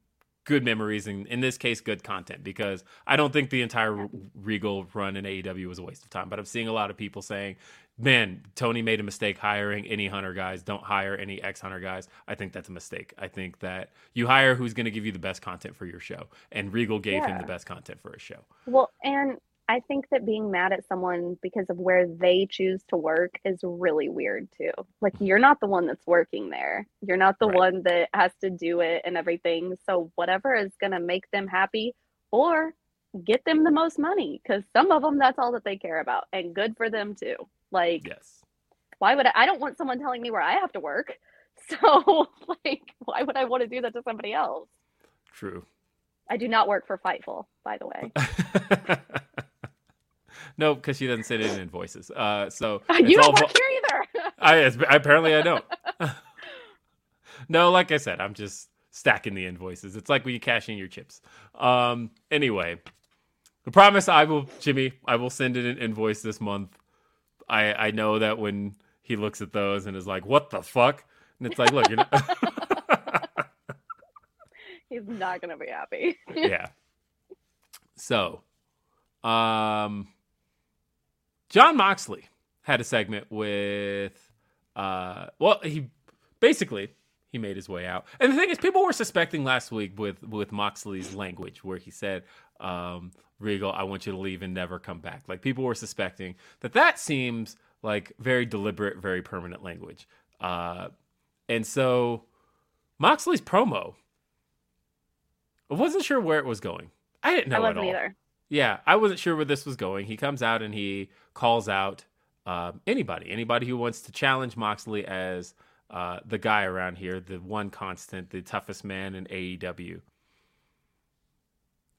S1: good memories and in this case good content because i don't think the entire regal run in aew was a waste of time but i'm seeing a lot of people saying man, Tony made a mistake hiring any hunter guys. Don't hire any ex hunter guys. I think that's a mistake. I think that you hire who's going to give you the best content for your show. And Regal gave him the best content for his show.
S2: Well, and I think that being mad at someone because of where they choose to work is really weird too. Like mm-hmm. you're not the one that's working there. You're not the
S1: Right.
S2: one that has to do it and everything. So whatever is going to make them happy or get them the most money cuz some of them that's all that they care about and good for them too. Like
S1: Yes.
S2: why would I I don't want someone telling me where I have to work. So like why would I want to do that to somebody else?
S1: True.
S2: I do not work for Fightful, by the way.
S1: no, because she doesn't send in invoices. Uh, so
S2: you don't
S1: vo-
S2: work here either.
S1: I apparently I don't. no, like I said, I'm just stacking the invoices. It's like when you cash in your chips. Um, anyway, I promise I will, Jimmy. I will send in an invoice this month. I I know that when he looks at those and is like, "What the fuck?" and it's like, look, you're not.
S2: He's not gonna be happy.
S1: yeah. So, um, Jon Moxley had a segment with, uh, well, he basically he made his way out, and the thing is, people were suspecting last week with with Moxley's language, where he said, um, "Regal, I want you to leave and never come back." Like people were suspecting that that seems like very deliberate, very permanent language, uh, and so Moxley's promo. I wasn't sure where it was going. I didn't know
S2: I
S1: at all.
S2: either.
S1: Yeah, I wasn't sure where this was going. He comes out and he calls out um, anybody, anybody who wants to challenge Moxley as uh, the guy around here, the one constant, the toughest man in AEW.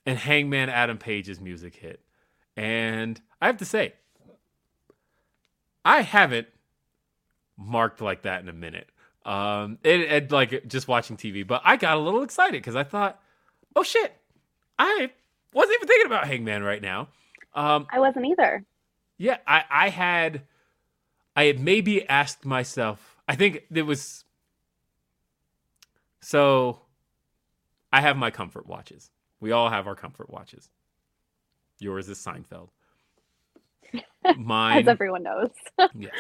S1: And Hangman Adam Page's music hit. And I have to say, I haven't marked like that in a minute. Um, it, it like just watching TV, but I got a little excited because I thought, oh shit, I wasn't even thinking about Hangman right now. Um,
S2: I wasn't either.
S1: yeah, I, I had, I had maybe asked myself. I think it was. So, I have my comfort watches. We all have our comfort watches. Yours is Seinfeld. Mine,
S2: As everyone knows.
S1: yes.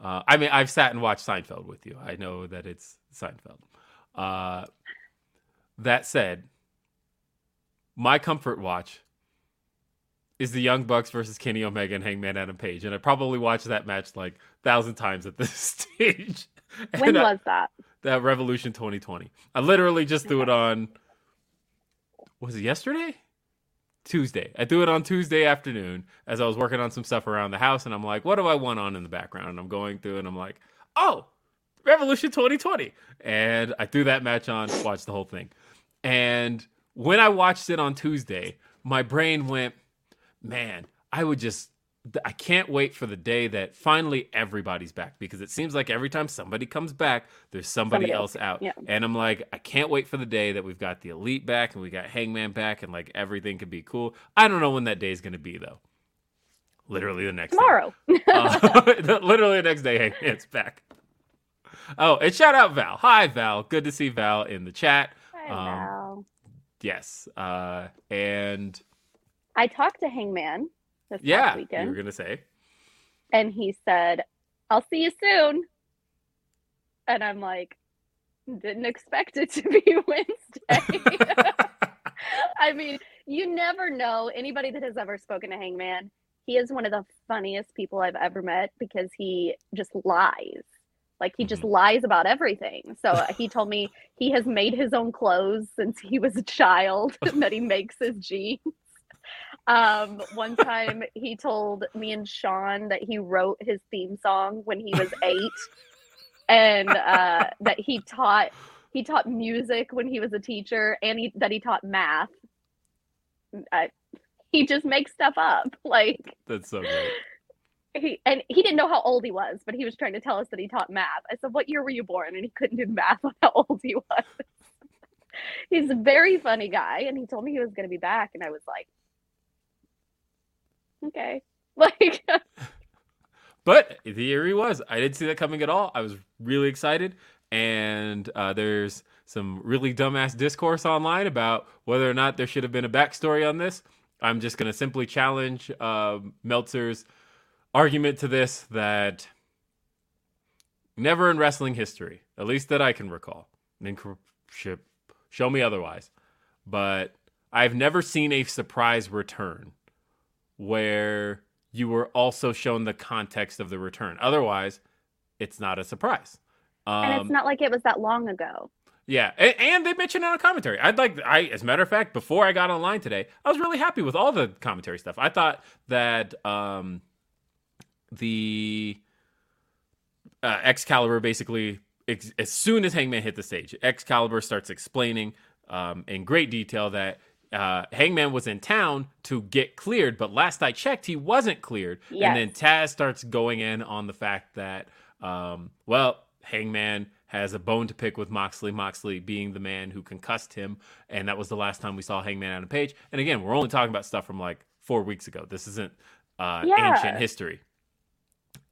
S1: Uh, I mean, I've sat and watched Seinfeld with you. I know that it's Seinfeld. Uh, that said, my comfort watch is the Young Bucks versus Kenny Omega and Hangman Adam Page, and I probably watched that match like a thousand times at this stage.
S2: when
S1: I-
S2: was that?
S1: that Revolution 2020? I literally just threw it on. Was it yesterday? Tuesday. I threw it on Tuesday afternoon as I was working on some stuff around the house, and I'm like, what do I want on in the background? And I'm going through, and I'm like, oh, Revolution 2020. And I threw that match on, watched the whole thing. And when I watched it on Tuesday, my brain went, man, I would just, I can't wait for the day that finally everybody's back because it seems like every time somebody comes back, there's somebody,
S2: Somebody
S1: else out.
S2: yeah.
S1: And I'm like, I can't wait for the day that we've got the elite back and we got Hangman back and like everything could be cool. I don't know when that day is going to be though. Literally the next day.
S2: Tomorrow.
S1: Uh, literally the next day, Hangman's back. Oh, and shout out Val. Hi, Val. Good to see Val in the chat.
S2: Hi,
S1: Um,
S2: Val.
S1: Yes. Uh, and
S2: I talked to Hangman this
S1: yeah,
S2: past
S1: you were gonna say.
S2: and he said, "I'll see you soon." And I'm like, didn't expect it to be Wednesday. I mean, you never know. Anybody that has ever spoken to Hangman, he is one of the funniest people I've ever met because he just lies. Like he just mm-hmm. lies about everything. So uh, he told me he has made his own clothes since he was a child, that he makes his jeans. Um, one time he told me and Sean that he wrote his theme song when he was eight, and uh, that he taught he taught music when he was a teacher, and he, that he taught math. I, he just makes stuff up, like
S1: That's so great.
S2: he and he didn't know how old he was, but he was trying to tell us that he taught math. I said, "What year were you born?" And he couldn't do math on how old he was. He's a very funny guy, and he told me he was going to be back, and I was like, "Okay." Like,
S1: But here he was. I didn't see that coming at all. I was really excited. And uh, there's some really dumbass discourse online about whether or not there should have been a backstory on this. I'm just going to simply challenge uh, Meltzer's argument to this that never in wrestling history, at least that I can recall, show me otherwise, but I've never seen a surprise return where you were also shown the context of the return. Otherwise, it's not a surprise. Um,
S2: and it's not like it was that long ago.
S1: yeah, and, and they mentioned it on commentary. I'd like, I as a matter of fact, before I got online today, I was really happy with all the commentary stuff. I thought that um, the uh, Excalibur basically, ex- as soon as Hangman hit the stage, Excalibur starts explaining um, in great detail that uh, Hangman was in town to get cleared, but last I checked, he wasn't cleared.
S2: Yes.
S1: And then Taz starts going in on the fact that, um, well, Hangman has a bone to pick with Moxley. Moxley being the man who concussed him, and that was the last time we saw Hangman on a page. And again, we're only talking about stuff from like four weeks ago. This isn't uh,
S2: Yeah.
S1: ancient history.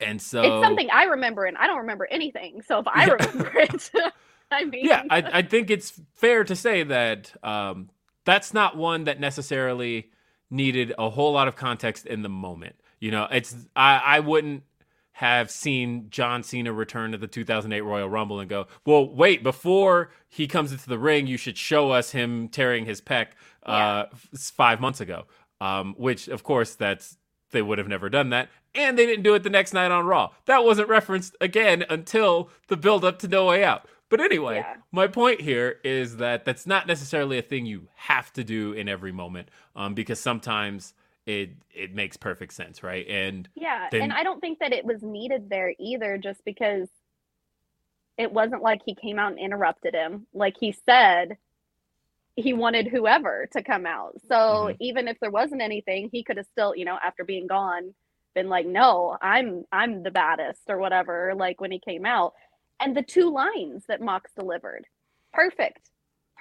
S1: And so
S2: it's something I remember, and I don't remember anything. So if I
S1: Yeah.
S2: remember it, I mean,
S1: yeah, I, I think it's fair to say that um, that's not one that necessarily needed a whole lot of context in the moment. You know, it's I, I wouldn't have seen John Cena return to the 2008 Royal Rumble and go, well, wait, before he comes into the ring, you should show us him tearing his pec uh, f- five months ago. Um, which, of course, that's they would have never done that, and they didn't do it the next night on Raw. That wasn't referenced again until the build up to No Way Out. But anyway,
S2: Yeah.
S1: my point here is that that's not necessarily a thing you have to do in every moment, um, because sometimes it it makes perfect sense, right? And
S2: Yeah,
S1: then-
S2: and I don't think that it was needed there either, just because it wasn't like he came out and interrupted him. Like he said, he wanted whoever to come out. So
S1: Mhm.
S2: even if there wasn't anything, he could have still, you know, after being gone, been like, "No, I'm I'm the baddest" or whatever. Like when he came out, and the two lines that Mox delivered, perfect,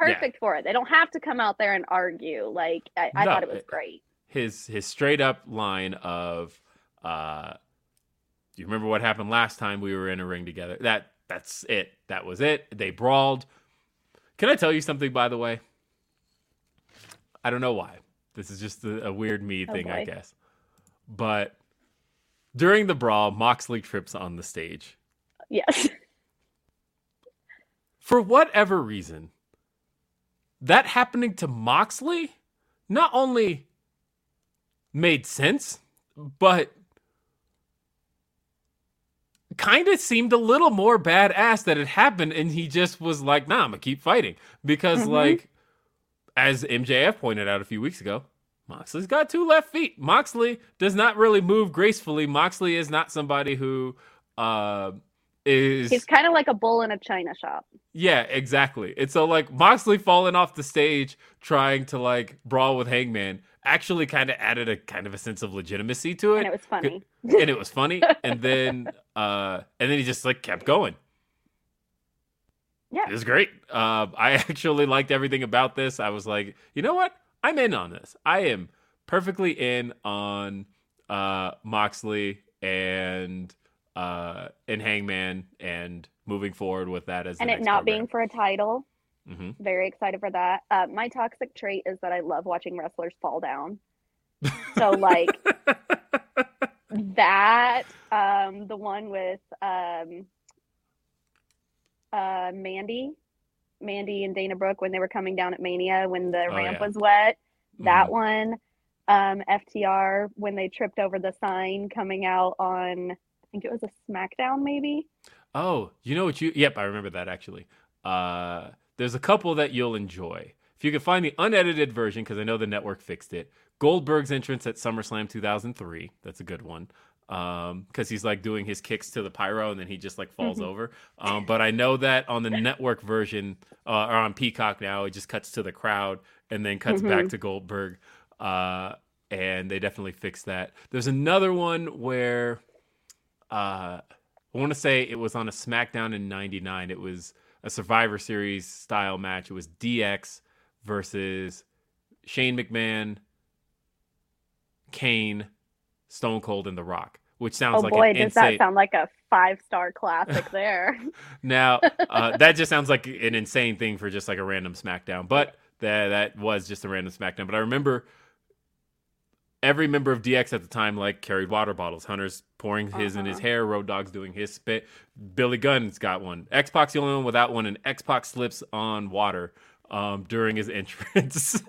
S1: Yeah.
S2: perfect for it. They don't have to come out there and argue. Like I, I
S1: No,
S2: thought it was great.
S1: his his straight up line of uh do you remember what happened last time we were in a ring together? That that's it. That was it. They brawled. Can i tell you something by the way? I don't know why. This is just a, a weird me
S2: Oh,
S1: thing i guess. But during the brawl moxley trips on the stage.
S2: Yes.
S1: for whatever reason, that happening to Moxley not only made sense, but kind of seemed a little more badass that it happened. And he just was like, nah, I'm going to keep fighting. Because,
S2: Mhm.
S1: like, as MJF pointed out a few weeks ago, Moxley's got two left feet. Moxley does not really move gracefully. Moxley is not somebody who uh, is.
S2: He's kind of like a bull in a china shop.
S1: Yeah, exactly. And so like Moxley falling off the stage trying to like brawl with Hangman actually kind of added a kind of a sense of legitimacy to it.
S2: And it was funny.
S1: and it was funny. And then uh and then he just like kept going.
S2: Yeah.
S1: It was great. Uh I actually liked everything about this. I was like, you know what? I'm in on this. I am perfectly in on uh Moxley and uh and Hangman and moving forward with that as
S2: and it not being for a title.
S1: hmm
S2: Very excited for that. Uh, my toxic trait is that I love watching wrestlers fall down. So like that, um, the one with um, uh, Mandy, Mandy and Dana Brooke when they were coming down at Mania when the
S1: Oh,
S2: ramp
S1: yeah.
S2: was wet. That
S1: Mhm.
S2: one, um, FTR when they tripped over the sign coming out on, think it was a SmackDown maybe.
S1: Oh, you know what you? Yep, I remember that actually. Uh, there's a couple that you'll enjoy if you can find the unedited version because I know the network fixed it. Goldberg's entrance at SummerSlam 2003. That's a good one um because he's like doing his kicks to the pyro and then he just like falls
S2: Mm-hmm.
S1: over um but i know that on the network version uh, or on peacock now it just cuts to the crowd and then cuts
S2: Mm-hmm.
S1: back to goldberg uh and they definitely fixed that there's another one where uh i want to say it was on a smackdown in 99 it was a survivor series style match it was dx versus shane mcmahon kane Stone Cold and The Rock, which sounds
S2: Oh
S1: like
S2: boy, does
S1: insane.
S2: that sound like a five star classic there.
S1: now, uh, that just sounds like an insane thing for just like a random SmackDown, but that that was just a random SmackDown. But I remember every member of DX at the time like carried water bottles. Hunter's pouring his in his
S2: Uh-huh.
S1: hair. Road Dog's doing his spit. Billy Gunn's got one. X Pac's the only one without one, and X Pac slips on water um, during his entrance.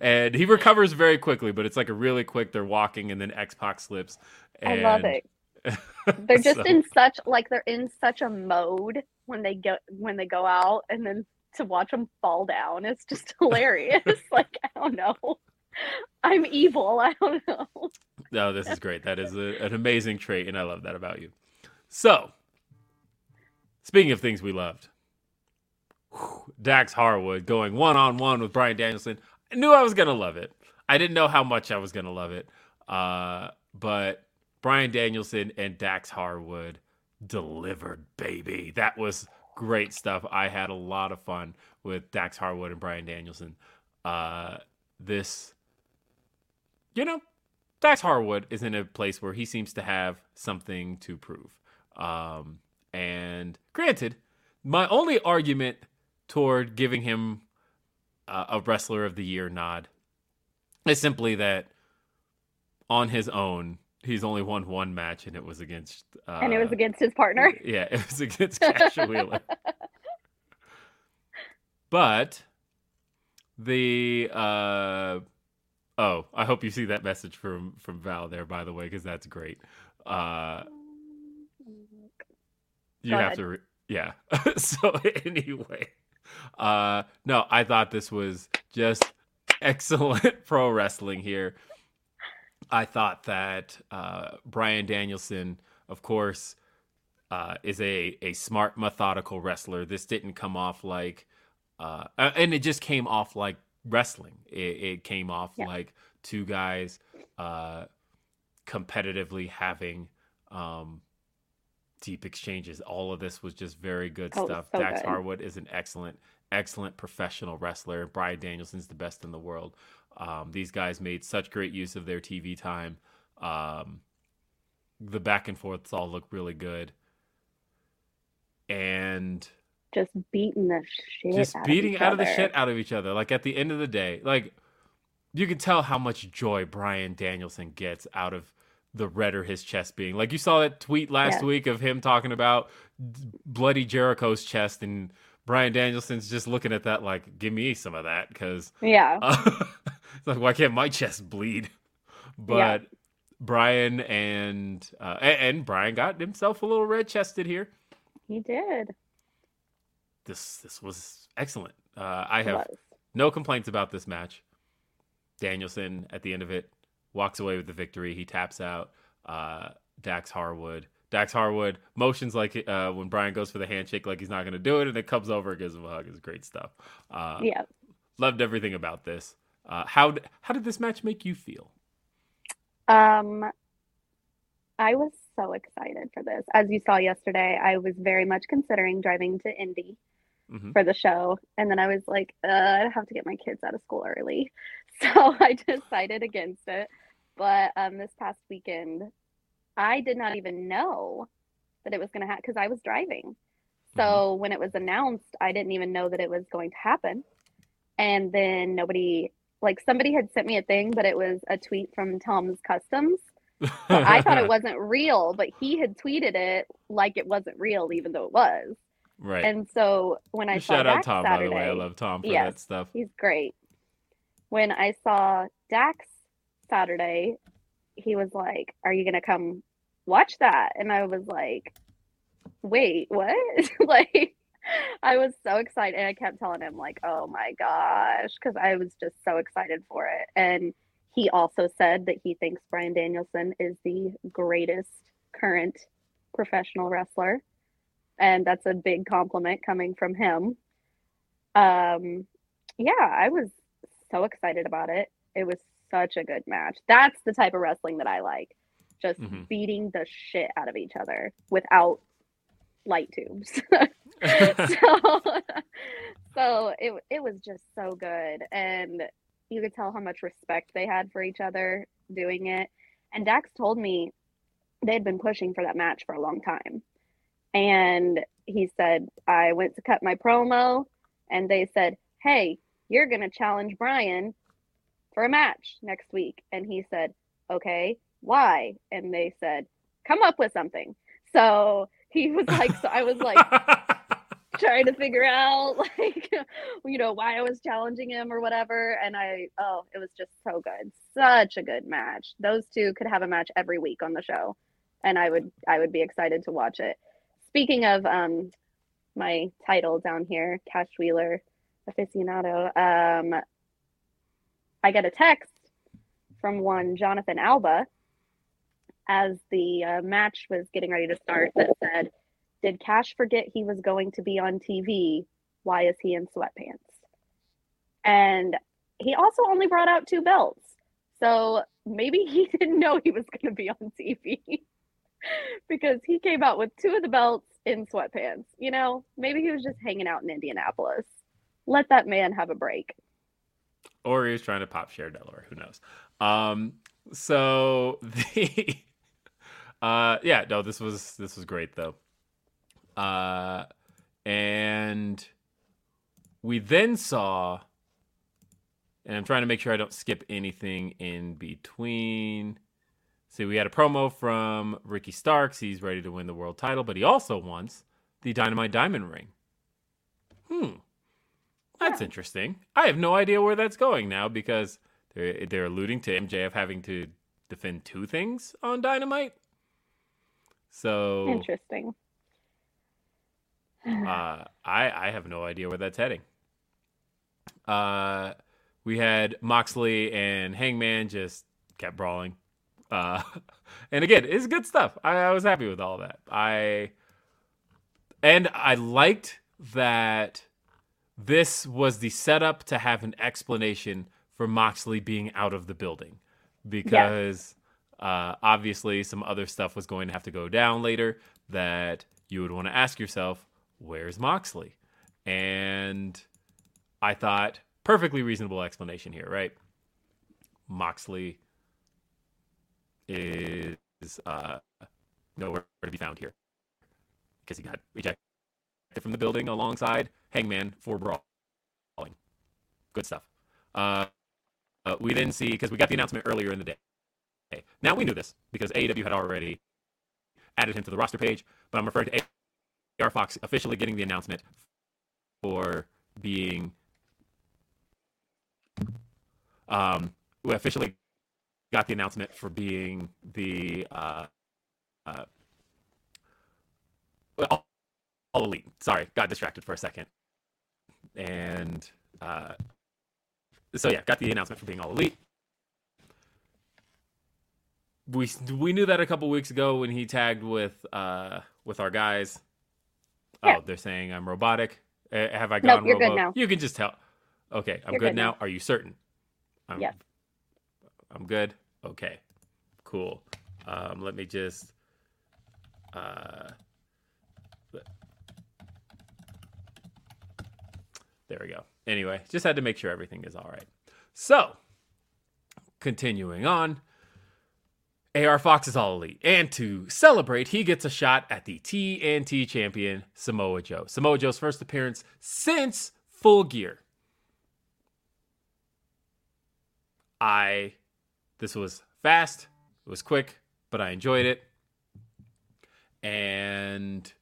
S1: and he recovers very quickly, but it's like a really quick. They're walking, and then X Pac slips.
S2: I love it. They're just
S1: so-
S2: in such like they're in such a mode when they go when they go out, and then to watch them fall down, it's just hilarious. like I don't know, I'm evil. I don't know.
S1: No, this is great. That is a, an amazing trait, and I love that about you. So, speaking of things we loved, Dax Harwood going one on one with Bryan Danielson. I knew I was gonna love it. I didn't know how much I was gonna love it, uh, but Bryan Danielson and Dax Harwood delivered, baby. That was great stuff. I had a lot of fun with Dax Harwood and Bryan Danielson. Uh, this, you know, Dax Harwood is in a place where he seems to have something to prove. Um, and granted, my only argument toward giving him uh, a wrestler of the year nod is simply that on his own, he's only won one match, and it was against. Uh,
S2: and it was against his partner.
S1: yeah, it was against Cash Wheeler. But the uh oh, I hope you see that message from from Val there by the way cuz that's great. Uh you have to re- yeah. so anyway, uh no, I thought this was just excellent pro wrestling here. I thought that uh Bryan Danielson of course uh, is a a smart, methodical wrestler. This didn't come off like, uh, and it just came off like wrestling. It, it came off
S2: Yeah.
S1: like two guys uh, competitively having um, deep exchanges. All of this was just very good
S2: Oh,
S1: stuff.
S2: so
S1: Dax
S2: good.
S1: Harwood is an excellent, excellent professional wrestler. Bryan Danielson's the best in the world. Um, these guys made such great use of their TV time. Um, the back and forths all look really good. And
S2: Just beating the shit.
S1: just
S2: out
S1: beating
S2: of each
S1: out of the shit out of each other. Like at the end of the day, like you can tell how much joy Bryan Danielson gets out of the redder his chest being. Like you saw that tweet last
S2: Yes.
S1: week of him talking about bloody Jericho's chest, and Bryan Danielson's just looking at that like, give me some of that because
S2: Yeah.
S1: it's like why can't my chest bleed? But Bryan and uh, and Bryan got himself a little red chested here.
S2: He did.
S1: This this was excellent. Uh, I have no complaints about this match. Danielson at the end of it walks away with the victory. He taps out uh, Dax Harwood. Dax Harwood motions like uh, when Bryan goes for the handshake, like he's not going to do it, and it comes over, and gives him a hug. It's great stuff. Uh,
S2: Yeah.
S1: Loved everything about this. Uh, how how did this match make you feel?
S2: Um, I was so excited for this. As you saw yesterday, I was very much considering driving to Indy
S1: Mhm.
S2: for the show. And then I was like, uh, I have to get my kids out of school early. So I decided against it. But um, this past weekend, I did not even know that it was going to happen because I was driving. So when it was announced, I didn't even know that it was going to happen. And then nobody, like somebody had sent me a thing, but it was a tweet from Tom's Customs. So I thought it wasn't real, but he had tweeted it like it wasn't real, even though it was.
S1: Right.
S2: And so when I saw
S1: out Tom,
S2: Saturday,
S1: by the way. I love Tom for
S2: Yes.
S1: that stuff.
S2: he's great. When I saw Dax Saturday, he was like, "Are you gonna come watch that?" And I was like, wait, what? like, I was so excited. And I kept telling him, like, oh my gosh, because I was just so excited for it. And he also said that he thinks Bryan Danielson is the greatest current professional wrestler. And that's a big compliment coming from him. Um, yeah, I was so excited about it. It was such a good match. That's the type of wrestling that I like. Just
S1: Mhm.
S2: beating the shit out of each other without light tubes. so, so it it was just so good, and you could tell how much respect they had for each other doing it. And Dax told me they had been pushing for that match for a long time, and he said I went to cut my promo, and they said, "Hey, you're gonna challenge Bryan for a match next week," and he said, "Okay, why?" And they said, "Come up with something." So he was like, so I was like trying to figure out like you know why I was challenging him or whatever. And I oh it was just so good. Such a good match. Those two could have a match every week on the show. And I would I would be excited to watch it speaking of um my title down here Cash Wheeler aficionado um I get a text from one Jonathan Alba as the uh, match was getting ready to start that said did Cash forget he was going to be on TV? Why is he in sweatpants? And he also only brought out two belts. So maybe he didn't know he was going to be on TV because he came out with two of the belts in sweatpants. You know, maybe he was just hanging out in Indianapolis. Let that man have a break.
S1: or he was trying to pop Cher Delaware. Who knows? Um, so the uh, yeah, no, this was this was great though. Uh, and we then saw, and I'm trying to make sure I don't skip anything in between. See, we had a promo from Ricky Starks. He's ready to win the world title, but he also wants the Dynamite Diamond ring. Hmm. That's interesting. I have no idea where that's going now because they're, they're alluding to MJF having to defend two things on Dynamite. So
S2: Interesting.
S1: uh, I I have no idea where that's heading. Uh, we had Moxley and Hangman just kept brawling. Uh, and again, it's good stuff. I, I was happy with all that. I and I liked that this was the setup to have an explanation for Moxley being out of the building because uh, obviously some other stuff was going to have to go down later that you would want to ask yourself, where's Moxley? And I thought, perfectly reasonable explanation here, right? Moxley is uh, nowhere to be found here because he got ejected from the building alongside Hangman for brawling. Good stuff. Uh, uh, we didn't see because we got the announcement earlier in the day. Now we knew this because AEW had already added him to the roster page, but I'm referring to AR Fox officially getting the announcement for being um, officially got the announcement for being the uh, uh, all, all elite. Sorry, got distracted for a second, and uh, so yeah, got the announcement for being all elite. We we knew that a couple weeks ago when he tagged with uh with our guys.
S2: Yeah.
S1: Oh, they're saying I'm robotic. Uh, have I gone
S2: you're good now.
S1: You can just tell. Okay, I'm good,
S2: good
S1: now. Are you certain? I'm,
S2: Yes.
S1: I'm good. Okay, cool. Um, let me just. Uh, there we go. Anyway, just had to make sure everything is all right. So, continuing on, AR Fox is all elite, and to celebrate, he gets a shot at the TNT champion Samoa Joe. Samoa Joe's first appearance since Full Gear. I this was fast, it was quick, but I enjoyed it. And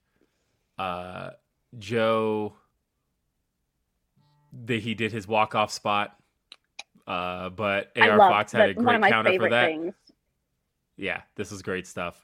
S1: uh Joe the, he did his walk off spot. Uh but AR
S2: love
S1: Fox had a
S2: that-
S1: great counter for that.
S2: things.
S1: Yeah, this is great stuff.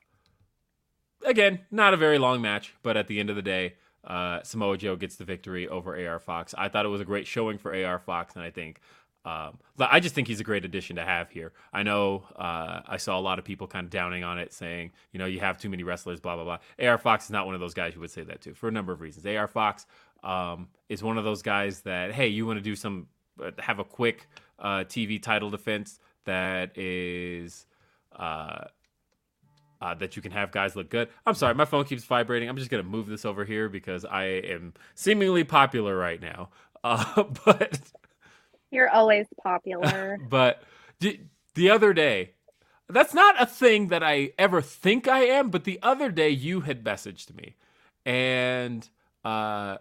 S1: again, not a very long match, but at the end of the day, uh, Samoa Joe gets the victory over AR Fox. I thought it was a great showing for AR Fox, and I think. Um, I just think he's a great addition to have here. I know uh, I saw a lot of people kind of downing on it, saying, you know, you have too many wrestlers, blah, blah, blah. AR Fox is not one of those guys who would say that to for a number of reasons. AR Fox um, is one of those guys that, hey, you want to do some, uh, have a quick uh, TV title defense that is. Uh, uh, that you can have guys look good. I'm sorry, my phone keeps vibrating. I'm just gonna move this over here because I am seemingly popular right now. Uh, but
S2: You're always popular.
S1: but the, the other day, that's not a thing that I ever think I am. But the other day, you had messaged me, and uh,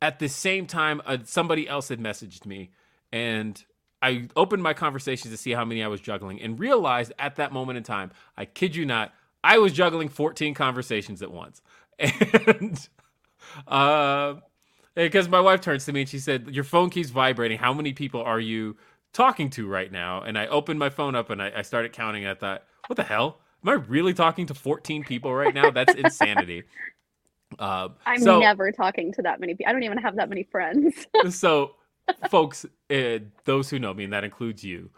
S1: at the same time, uh, somebody else had messaged me, and I opened my conversations to see how many I was juggling, and realized at that moment in time, I kid you not, I was juggling 14 conversations at once, and uh, because my wife turns to me and she said, "Your phone keeps vibrating. How many people are you talking to right now?" And I opened my phone up and I, I started counting. I thought, "What the hell? Am I really talking to 14 people right now? That's insanity." Um,
S2: I'm
S1: so,
S2: never talking to that many people. I don't even have that many friends.
S1: so, folks, uh, those who know me, and that includes you,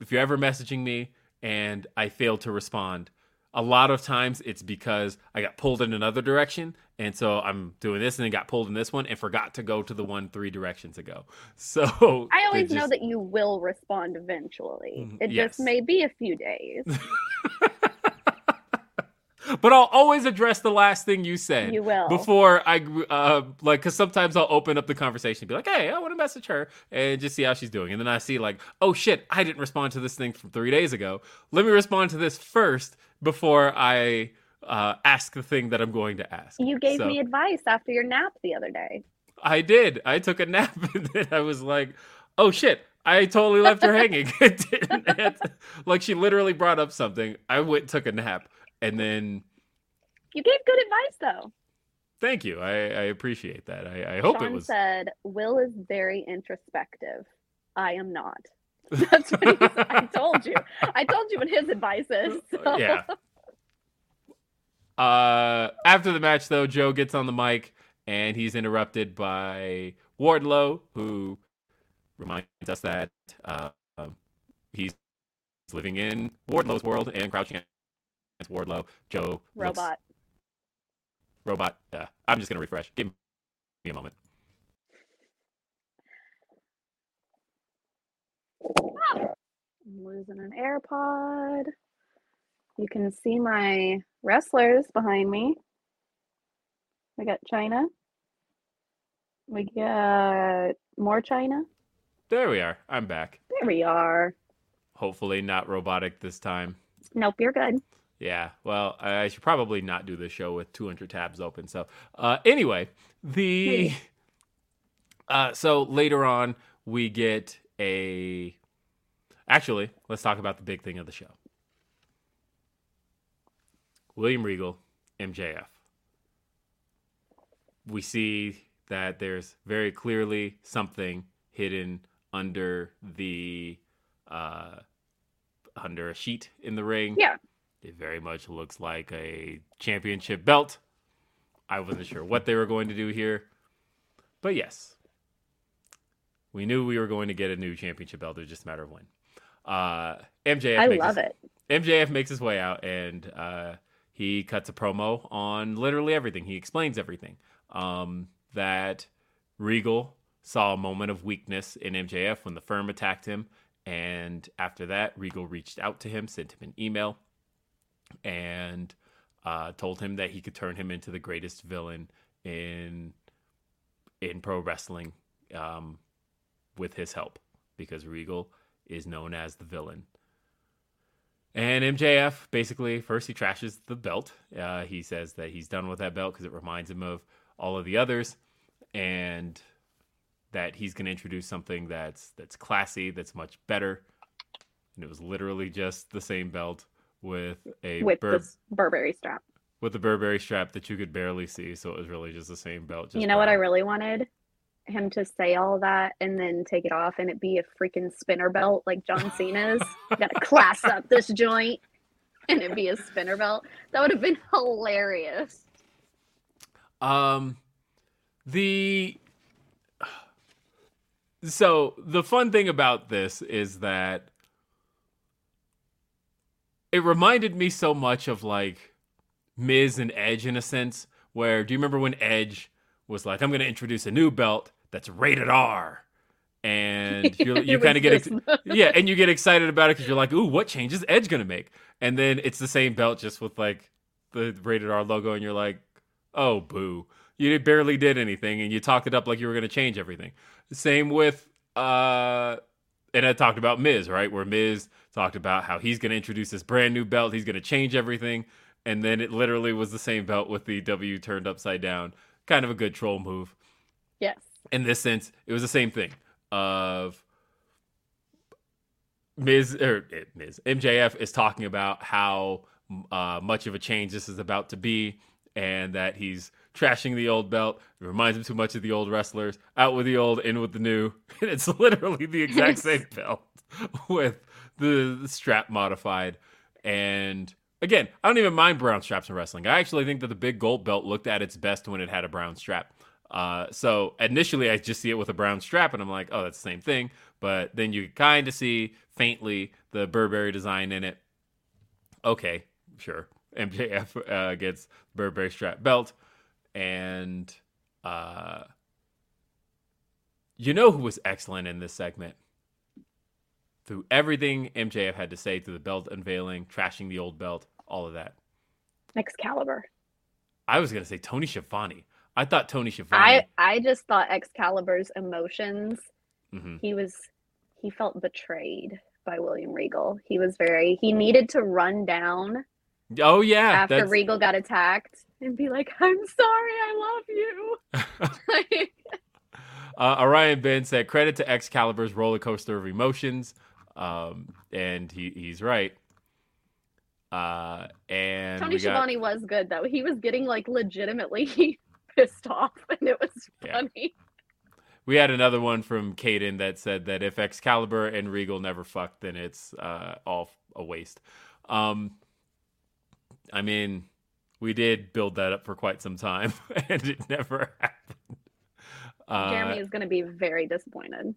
S1: if you're ever messaging me and I fail to respond, a lot of times it's because I got pulled in another direction. And so I'm doing this and then got pulled in this one and forgot to go to the one three directions ago. So
S2: I always
S1: just,
S2: know that you will respond eventually.
S1: Mhm,
S2: It
S1: yes.
S2: just may be a few days.
S1: but I'll always address the last thing you said.
S2: You will.
S1: Before I, uh, like, because sometimes I'll open up the conversation and be like, hey, I want to message her and just see how she's doing. And then I see, like, oh shit, I didn't respond to this thing from three days ago. Let me respond to this first before I uh, ask the thing that I'm going to ask.
S2: You gave
S1: So-
S2: me advice after your nap the other day.
S1: I did. I took a nap and then I was like, oh shit. I totally left her hanging. It didn't answer. like she literally brought up something. I went took a nap and then
S2: You gave good advice though.
S1: thank you. I, I appreciate that. I, I hope
S2: Sean
S1: it was
S2: said, Will is very introspective. I am not. That's what he. I told you. I told you what his advice is. so-
S1: yeah. Uh, after the match, though, Joe gets on the mic and he's interrupted by Wardlow, who reminds us that uh, he's living in Wardlow's world and crouching against Wardlow. Joe looks-
S2: Robot.
S1: robot. I'm just gonna refresh. Give me a moment.
S2: I'm losing an AirPod. You can see my wrestlers behind me. We got Chyna. We got more Chyna.
S1: There we are. I'm back.
S2: There we are.
S1: Hopefully not robotic this time.
S2: Nope, you're good.
S1: Yeah, well, I should probably not do this show with 200 tabs open. So, uh, anyway, the uh, so later on we get a. Actually, let's talk about the big thing of the show. William Regal, MJF. We see that there's very clearly something hidden under the uh, under a sheet in the ring.
S2: Yeah.
S1: It very much looks like a championship belt. I wasn't sure what they were going to do here. But yes, we knew we were going to get a new championship belt. It was just a matter of when. Uh, MJF
S2: I
S1: makes
S2: love
S1: his,
S2: it.
S1: MJF makes his way out and uh, he cuts a promo on literally everything. He explains everything. Um, that Regal saw a moment of weakness in MJF when the firm attacked him. And after that, Regal reached out to him, sent him an email, and uh, told him that he could turn him into the greatest villain in in pro wrestling um, with his help, because Regal is known as the villain. And MJF basically first he trashes the belt. Uh, he says that he's done with that belt because it reminds him of all of the others, and that he's going to introduce something that's that's classy, that's much better. And it was literally just the same belt with a
S2: With
S1: Bur-
S2: Burberry strap.
S1: with the Burberry strap that you could barely see. So it was really just the same belt. Just
S2: you know what I really wanted? Him to say all that and then take it off and it be a freaking spinner belt like John Cena's. Gotta class up this joint. and it be a spinner belt. That would have been hilarious.
S1: Um, the so the fun thing about this is that it reminded me so much of like Miz and Edge in a sense. Where do you remember when Edge was like, "I'm going to introduce a new belt that's rated R," and you're, you kind of get ex- yeah, and you get excited about it because you're like, "Ooh, what change is Edge going to make?" And then it's the same belt just with like the rated R logo, and you're like, "Oh, boo." You barely did anything, and you talked it up like you were going to change everything. Same with, uh, and I talked about Miz, right? Where Miz talked about how he's going to introduce this brand new belt, he's going to change everything, and then it literally was the same belt with the W turned upside down. Kind of a good troll move.
S2: Yes.
S1: In this sense, it was the same thing of Miz or eh, Miz MJF is talking about how uh, much of a change this is about to be, and that he's trashing the old belt. It reminds him too much of the old wrestlers. Out with the old, in with the new. And it's literally the exact same belt with the, the strap modified. And again, I don't even mind brown straps in wrestling. I actually think that the big gold belt looked at its best when it had a brown strap. Uh, so initially, I just see it with a brown strap, and I'm like, oh, that's the same thing. But then you kind of see faintly the Burberry design in it. Okay, sure. MJF uh, gets Burberry strap belt, and uh, you know who was excellent in this segment? Through everything MJF had to say, through the belt unveiling, trashing the old belt, all of that.
S2: Excalibur.
S1: I was gonna say Tony Schiavone. I thought Tony Schiavone.
S2: I I just thought Excalibur's emotions.
S1: Mhm.
S2: He was he felt betrayed by William Regal. He was very he needed to run down
S1: Oh yeah,
S2: after
S1: that's-
S2: Regal got attacked and be like, "I'm sorry, I love you."
S1: Uh, Orion Ben said, "Credit to Excalibur's roller coaster of emotions," um, and he he's right. Uh, and
S2: Tony
S1: got,
S2: Schiavone was good though. He was getting like legitimately pissed off, and it was
S1: Yeah.
S2: funny.
S1: we had another one from Caden that said that if Excalibur and Regal never fucked, then it's uh, all a waste. Um, I mean, we did build that up for quite some time, and it never happened. Uh,
S2: Jeremy is going to be very disappointed.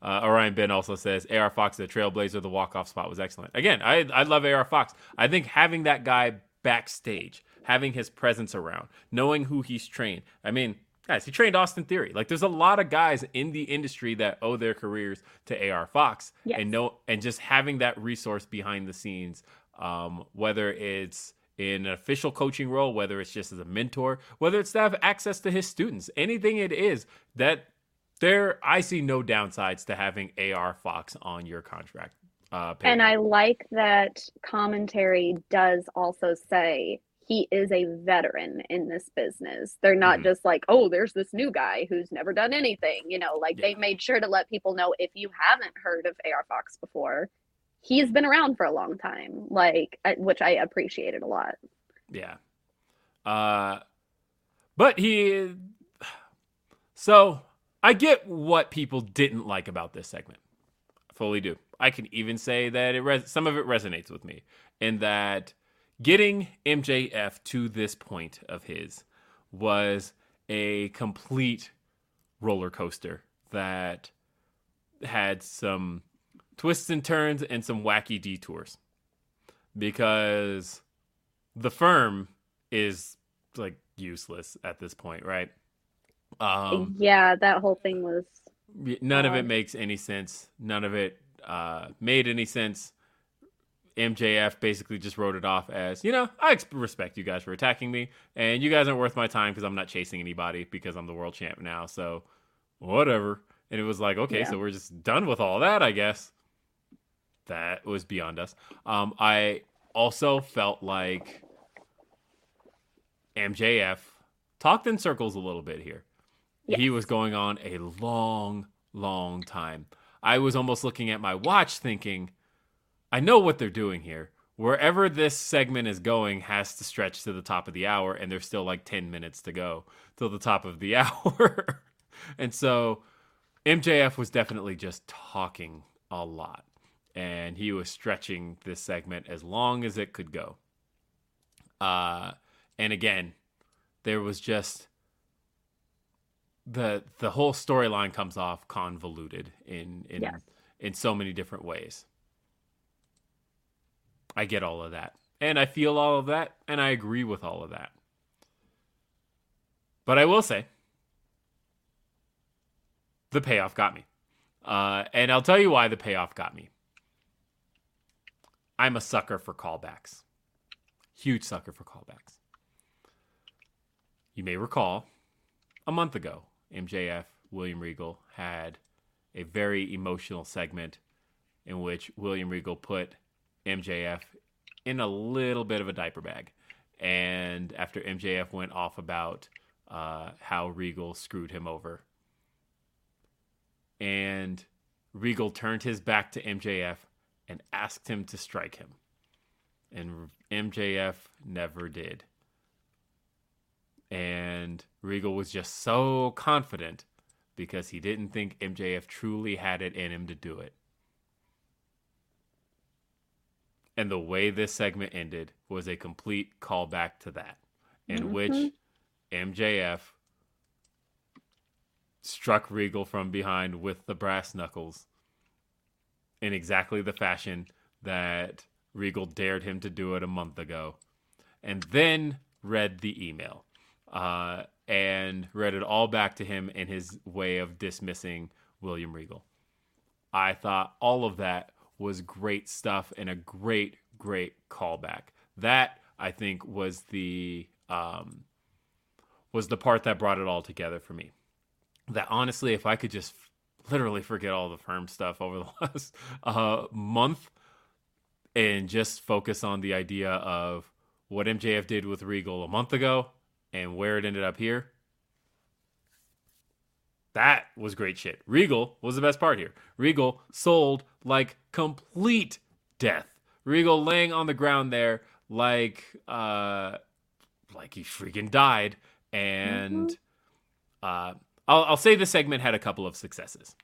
S1: Uh, Orion Ben also says AR Fox, the Trailblazer, the walk off spot was excellent. Again, I I love AR Fox. I think having that guy backstage, having his presence around, knowing who he's trained. I mean, guys, he trained Austin Theory. Like, there's a lot of guys in the industry that owe their careers to AR Fox,
S2: Yes.
S1: and know and just having that resource behind the scenes, um, whether it's in an official coaching role, whether it's just as a mentor, whether it's to have access to his students, anything it is that there I see no downsides to having AR Fox on your contract. Uh,
S2: And. I like that commentary does also say he is a veteran in this business. They're not
S1: Mhm.
S2: just like, oh, there's this new guy who's never done anything. You know, like they made sure to let people know if you haven't heard of AR Fox before, he's been around for a long time, like, which I appreciated a lot.
S1: yeah. Uh, but he. So I get what people didn't like about this segment. I fully do. I can even say that it res- some of it resonates with me in that getting MJF to this point of his was a complete roller coaster that had some twists and turns and some wacky detours because the firm is like useless at this point, right? Um,
S2: yeah, that whole thing was
S1: none of it makes any sense. None of it uh, made any sense. MJF basically just wrote it off as, you know, I respect you guys for attacking me, and you guys aren't worth my time because I'm not chasing anybody because I'm the world champ now. So, whatever. And it was like, okay,
S2: Yeah.
S1: so we're just done with all that, I guess. That was beyond us. Um, I also felt like MJF talked in circles a little bit here. He was going on a long, long time. I was almost looking at my watch thinking, I know what they're doing here. Wherever this segment is going has to stretch to the top of the hour, and there's still like 10 minutes to go till the top of the hour. and so MJF was definitely just talking a lot. and he was stretching this segment as long as it could go. Uh, and again, there was just the the whole storyline comes off convoluted in in
S2: Yes.
S1: in so many different ways. I get all of that. And I feel all of that and I agree with all of that. But I will say the payoff got me. Uh, and I'll tell you why the payoff got me. I'm a sucker for callbacks. Huge sucker for callbacks. You may recall a month ago, MJF, William Regal, had a very emotional segment in which William Regal put MJF in a little bit of a diaper bag. And after MJF went off about uh, how Regal screwed him over, and Regal turned his back to MJF and asked him to strike him. And MJF never did. And Regal was just so confident because he didn't think MJF truly had it in him to do it. And the way this segment ended was a complete callback to that, in which MJF struck Regal from behind with the brass knuckles in exactly the fashion that Regal dared him to do it a month ago, and then read the email uh, and read it all back to him in his way of dismissing William Regal. I thought all of that was great stuff and a great, great callback. That I think was the um, was the part that brought it all together for me. That honestly, if I could just literally forget all the firm stuff over the last uh, month and just focus on the idea of what MJF did with Regal a month ago and where it ended up here. That was great shit. Regal was the best part here. Regal sold like complete death. Regal laying on the ground there like uh like he freaking died and uh I'll, I'll say this segment had a couple of successes.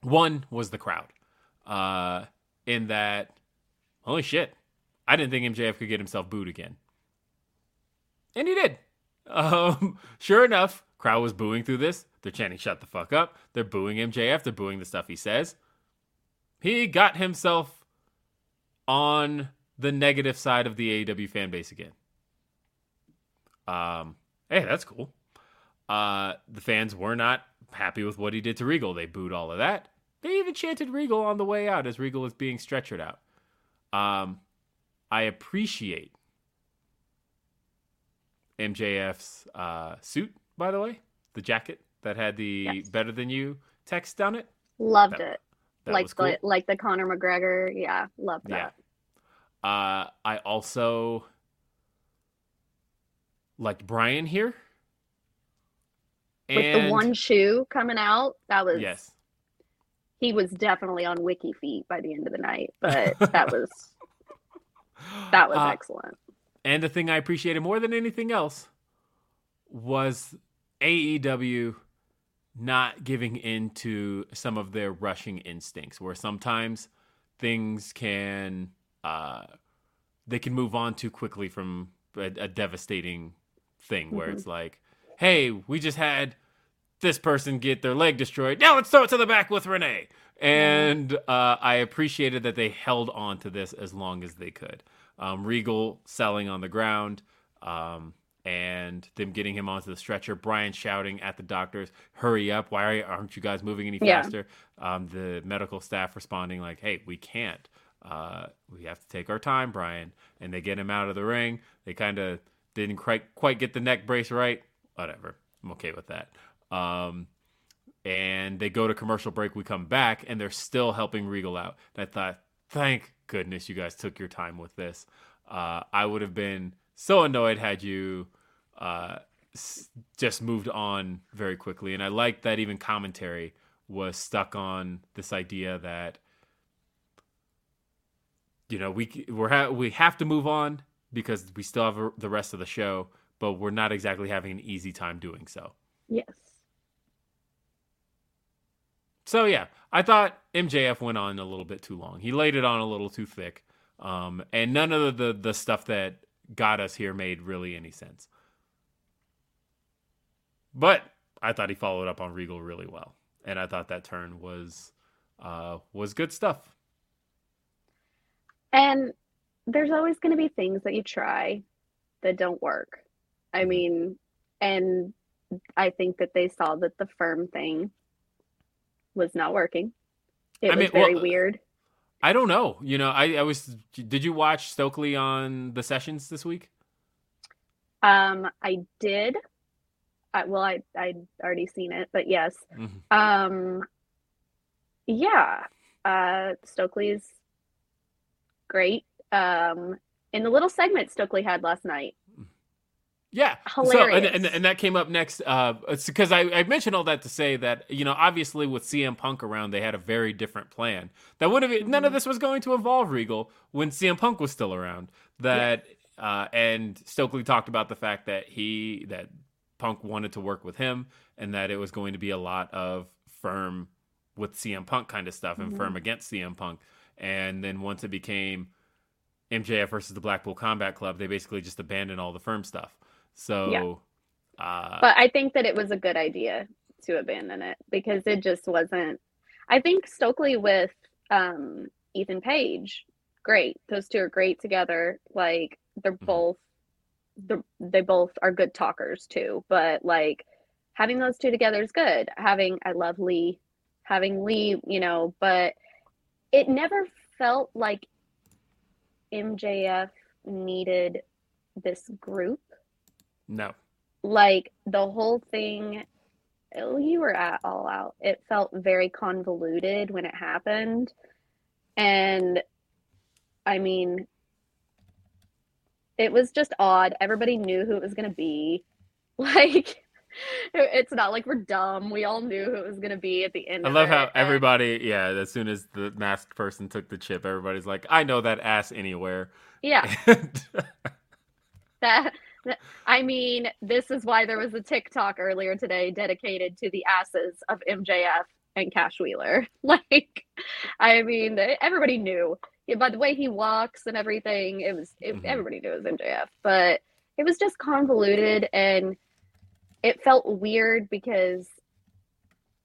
S1: One was the crowd, uh, in that, holy shit, I didn't think MJF could get himself booed again, and he did. Um, sure enough, crowd was booing through this. They're chanting "Shut the fuck up." They're booing MJF. They're booing the stuff he says. He got himself on the negative side of the AEW fan base again. Um, hey, that's cool. Uh, the fans were not happy with what he did to Regal. They booed all of that. They even chanted Regal on the way out as Regal was being stretchered out. Um, I appreciate MJF's uh, suit, by the way, the jacket that had the
S2: Yes.
S1: "Better Than You" text on it.
S2: Loved
S1: That-
S2: it.
S1: That
S2: like
S1: cool.
S2: the like the Conor McGregor. Yeah,
S1: Yeah.
S2: that.
S1: Uh, I also liked Bryan here.
S2: With the one shoe coming out, that was
S1: yes,
S2: he was definitely on wiki feet by the end of the night. But that was that was
S1: Uh,
S2: excellent.
S1: And the thing I appreciated more than anything else was AEW not giving into some of their rushing instincts, where sometimes things can uh, they can move on too quickly from a, a devastating thing, where
S2: Mhm.
S1: it's like, hey, we just had this person get their leg destroyed. Now let's throw it to the back with Renee. And uh, I appreciated that they held on to this as long as they could. Um, Regal selling on the ground, um, and them getting him onto the stretcher. Bryan shouting at the doctors, "Hurry up! Why aren't you guys moving any
S2: Yeah.
S1: faster?" Um, the medical staff responding like, "Hey, we can't. Uh, we have to take our time, Bryan." And they get him out of the ring. They kind of didn't quite quite get the neck brace right. Whatever. I'm okay with that. Um, and they go to commercial break. We come back, and they're still helping Regal out. And I thought, thank goodness you guys took your time with this. Uh, I would have been so annoyed had you uh, s- just moved on very quickly. And I like that even commentary was stuck on this idea that you know we we're ha- we have to move on because we still have a, the rest of the show, but we're not exactly having an easy time doing so.
S2: Yes.
S1: so yeah, I thought MJF went on a little bit too long. He laid it on a little too thick, um, and none of the the stuff that got us here made really any sense. But I thought he followed up on Regal really well, and I thought that turn was uh, was good stuff.
S2: And there's always going to be things that you try that don't work. I mean, and I think that they saw that the firm thing was not working. It
S1: I
S2: was
S1: mean,
S2: very
S1: well,
S2: weird.
S1: I don't know. You know, I, I was. Did you watch Stokely on the sessions this week?
S2: Um, I did. I, well, I I'd already seen it, but yes.
S1: Mhm.
S2: Um, yeah. Uh, Stokely's great. Um, in the little segment Stokely had last night,
S1: Yeah. So and, and and that came up next uh because I, I mentioned all that to say that you know obviously with CM Punk around they had a very different plan. That would have none
S2: Mm-hmm.
S1: of this was going to involve Regal when CM Punk was still around. That uh and Stokely talked about the fact that he that Punk wanted to work with him and that it was going to be a lot of firm with CM Punk kind of stuff and
S2: Mm-hmm.
S1: firm against CM Punk. And then once it became MJF versus the Blackpool Combat Club, they basically just abandoned all the firm stuff. So,
S2: Yeah.
S1: uh,
S2: but I think that it was a good idea to abandon it because it just wasn't. I think Stokely with um, Ethan Page, great. Those two are great together. Like they're
S1: Mhm.
S2: both, they're, they both are good talkers too. But like having those two together is good. Having I love Lee, having Lee, you know, but it never felt like MJF needed this group
S1: no,
S2: like the whole thing oh, you were at all out. It felt very convoluted when it happened. And i mean it was just odd. Everybody knew who it was going to be. Like it's not like we're dumb. We all knew who it was going to be at the end
S1: I love how everybody, yeah, as soon as the masked person took the chip, everybody's like, I know that ass anywhere.
S2: yeah. That I mean, this is why there was a TikTok earlier today dedicated to the asses of MJF and Cash Wheeler. Like, I mean, everybody knew yeah, by the way he walks and everything. It was it,
S1: Mhm.
S2: everybody knew it was MJF, but it was just convoluted and it felt weird because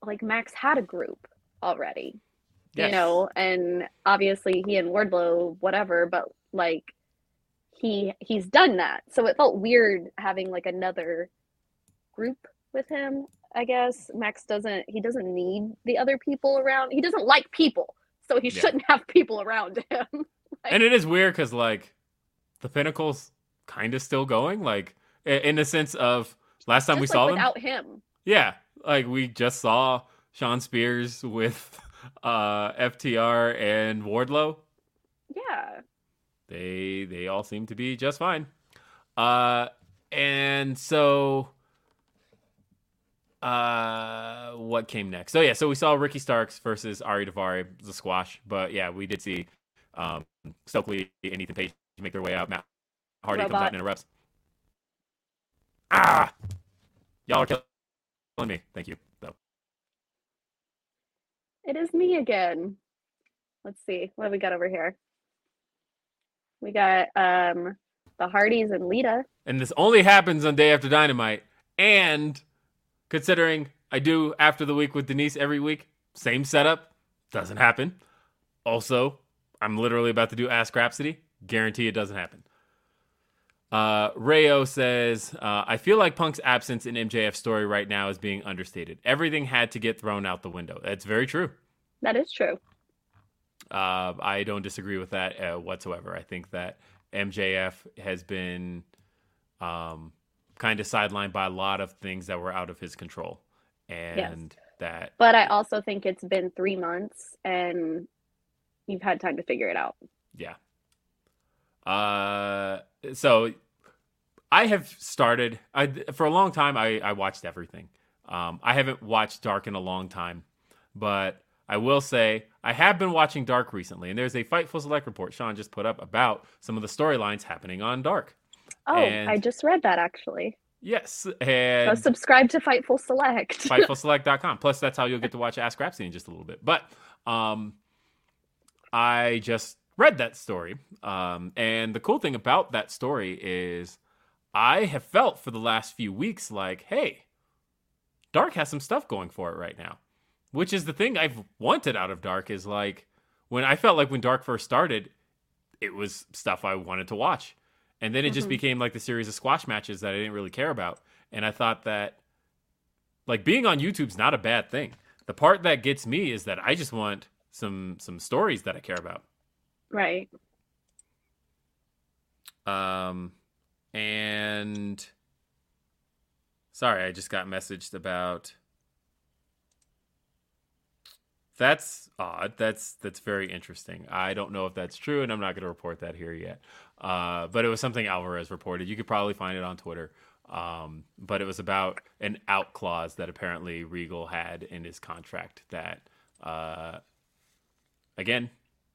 S2: like Max had a group already
S1: Yes.
S2: you know and obviously he and wardlow whatever but like he he's done that so it felt weird having like another group with him i guess max doesn't he doesn't need the other people around he doesn't like people so he
S1: Yeah.
S2: shouldn't have people around him
S1: and it is weird because like the Pinnacle's kind of still going, like in the sense of last time we
S2: like,
S1: saw them.
S2: without him
S1: Yeah, like we just saw Shawn Spears with uh FTR and Wardlow.
S2: yeah
S1: They they all seem to be just fine. Uh and so uh what came next? So yeah, so we saw Ricky Starks versus Ari Daivari, the squash, but yeah, we did see um Stokely and Ethan Page make their way out. Matt Hardy comes out and interrupts. Ah! Y'all are killing me. Thank you. though.
S2: it is me again let's see what we got over here we got um the hardys and lita
S1: and this only happens on day after dynamite and considering i do after the week with denise every week same setup doesn't happen also i'm literally about to do ask Grapsody guarantee it doesn't happen uh, Rayo says, uh, I feel like Punk's absence in MJF's story right now is being understated. Everything had to get thrown out the window. That's very true.
S2: that is true
S1: Uh, I don't disagree with that uh, whatsoever. I think that MJF has been um, kind of sidelined by a lot of things that were out of his control, and that
S2: But I also think it's been three months and you've had time to figure it out.
S1: yeah. Uh, so I have started. I for a long time. I I watched everything. Um, I haven't watched Dark in a long time, but I will say I have been watching Dark recently, and there's a Fightful Select report Sean just put up about some of the storylines happening on Dark.
S2: Oh,
S1: And-
S2: I just read that actually.
S1: Yes, and
S2: subscribe to Fightful Select.
S1: fightfulselect.com. Plus, that's how you'll get to watch Ask Grapsody in just a little bit. But um, I just read that story. Um, and the cool thing about that story is I have felt for the last few weeks like, hey, Dark has some stuff going for it right now, which is the thing I've wanted out of Dark is like when I felt like when Dark first started, it was stuff I wanted to watch. And then it just
S2: Mhm.
S1: became like the series of squash matches that I didn't really care about. And I thought that like being on YouTube's not a bad thing. The part that gets me is that I just want some some stories that I care about.
S2: right.
S1: Um and sorry, I just got messaged about That's odd. That's that's very interesting. I don't know if that's true, and I'm not going to report that here yet. Uh, but it was something Alvarez reported. You could probably find it on Twitter. Um, but it was about an out clause that apparently Regal had in his contract. That uh, again,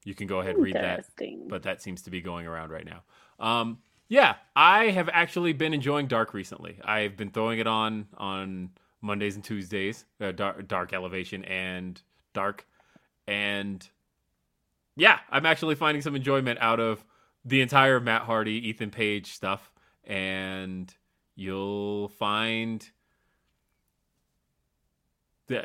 S1: you can go ahead and read that but that seems to be going around right now. Um, yeah, I have actually been enjoying Dark recently. I've been throwing it on on Mondays and Tuesdays, uh, Dark, Dark Elevation and Dark, and yeah, I'm actually finding some enjoyment out of the entire Matt Hardy, Ethan Page stuff, and you'll find that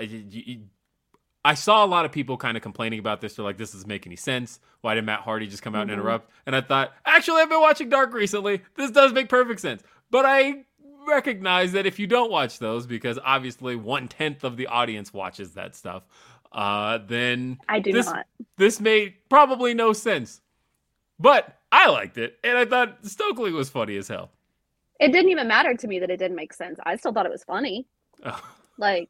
S1: I saw a lot of people kind of complaining about this. They're like, "This doesn't make any sense. Why did Matt Hardy just come out and
S2: Mhm.
S1: interrupt?" And I thought, actually, I've been watching Dark recently. This does make perfect sense. But I recognize that if you don't watch those, because obviously one tenth of the audience watches that stuff, uh, then
S2: I do
S1: this,
S2: not.
S1: This made probably no sense. But I liked it, and I thought Stokely was funny as hell.
S2: It didn't even matter to me that it didn't make sense. I still thought it was funny. Like,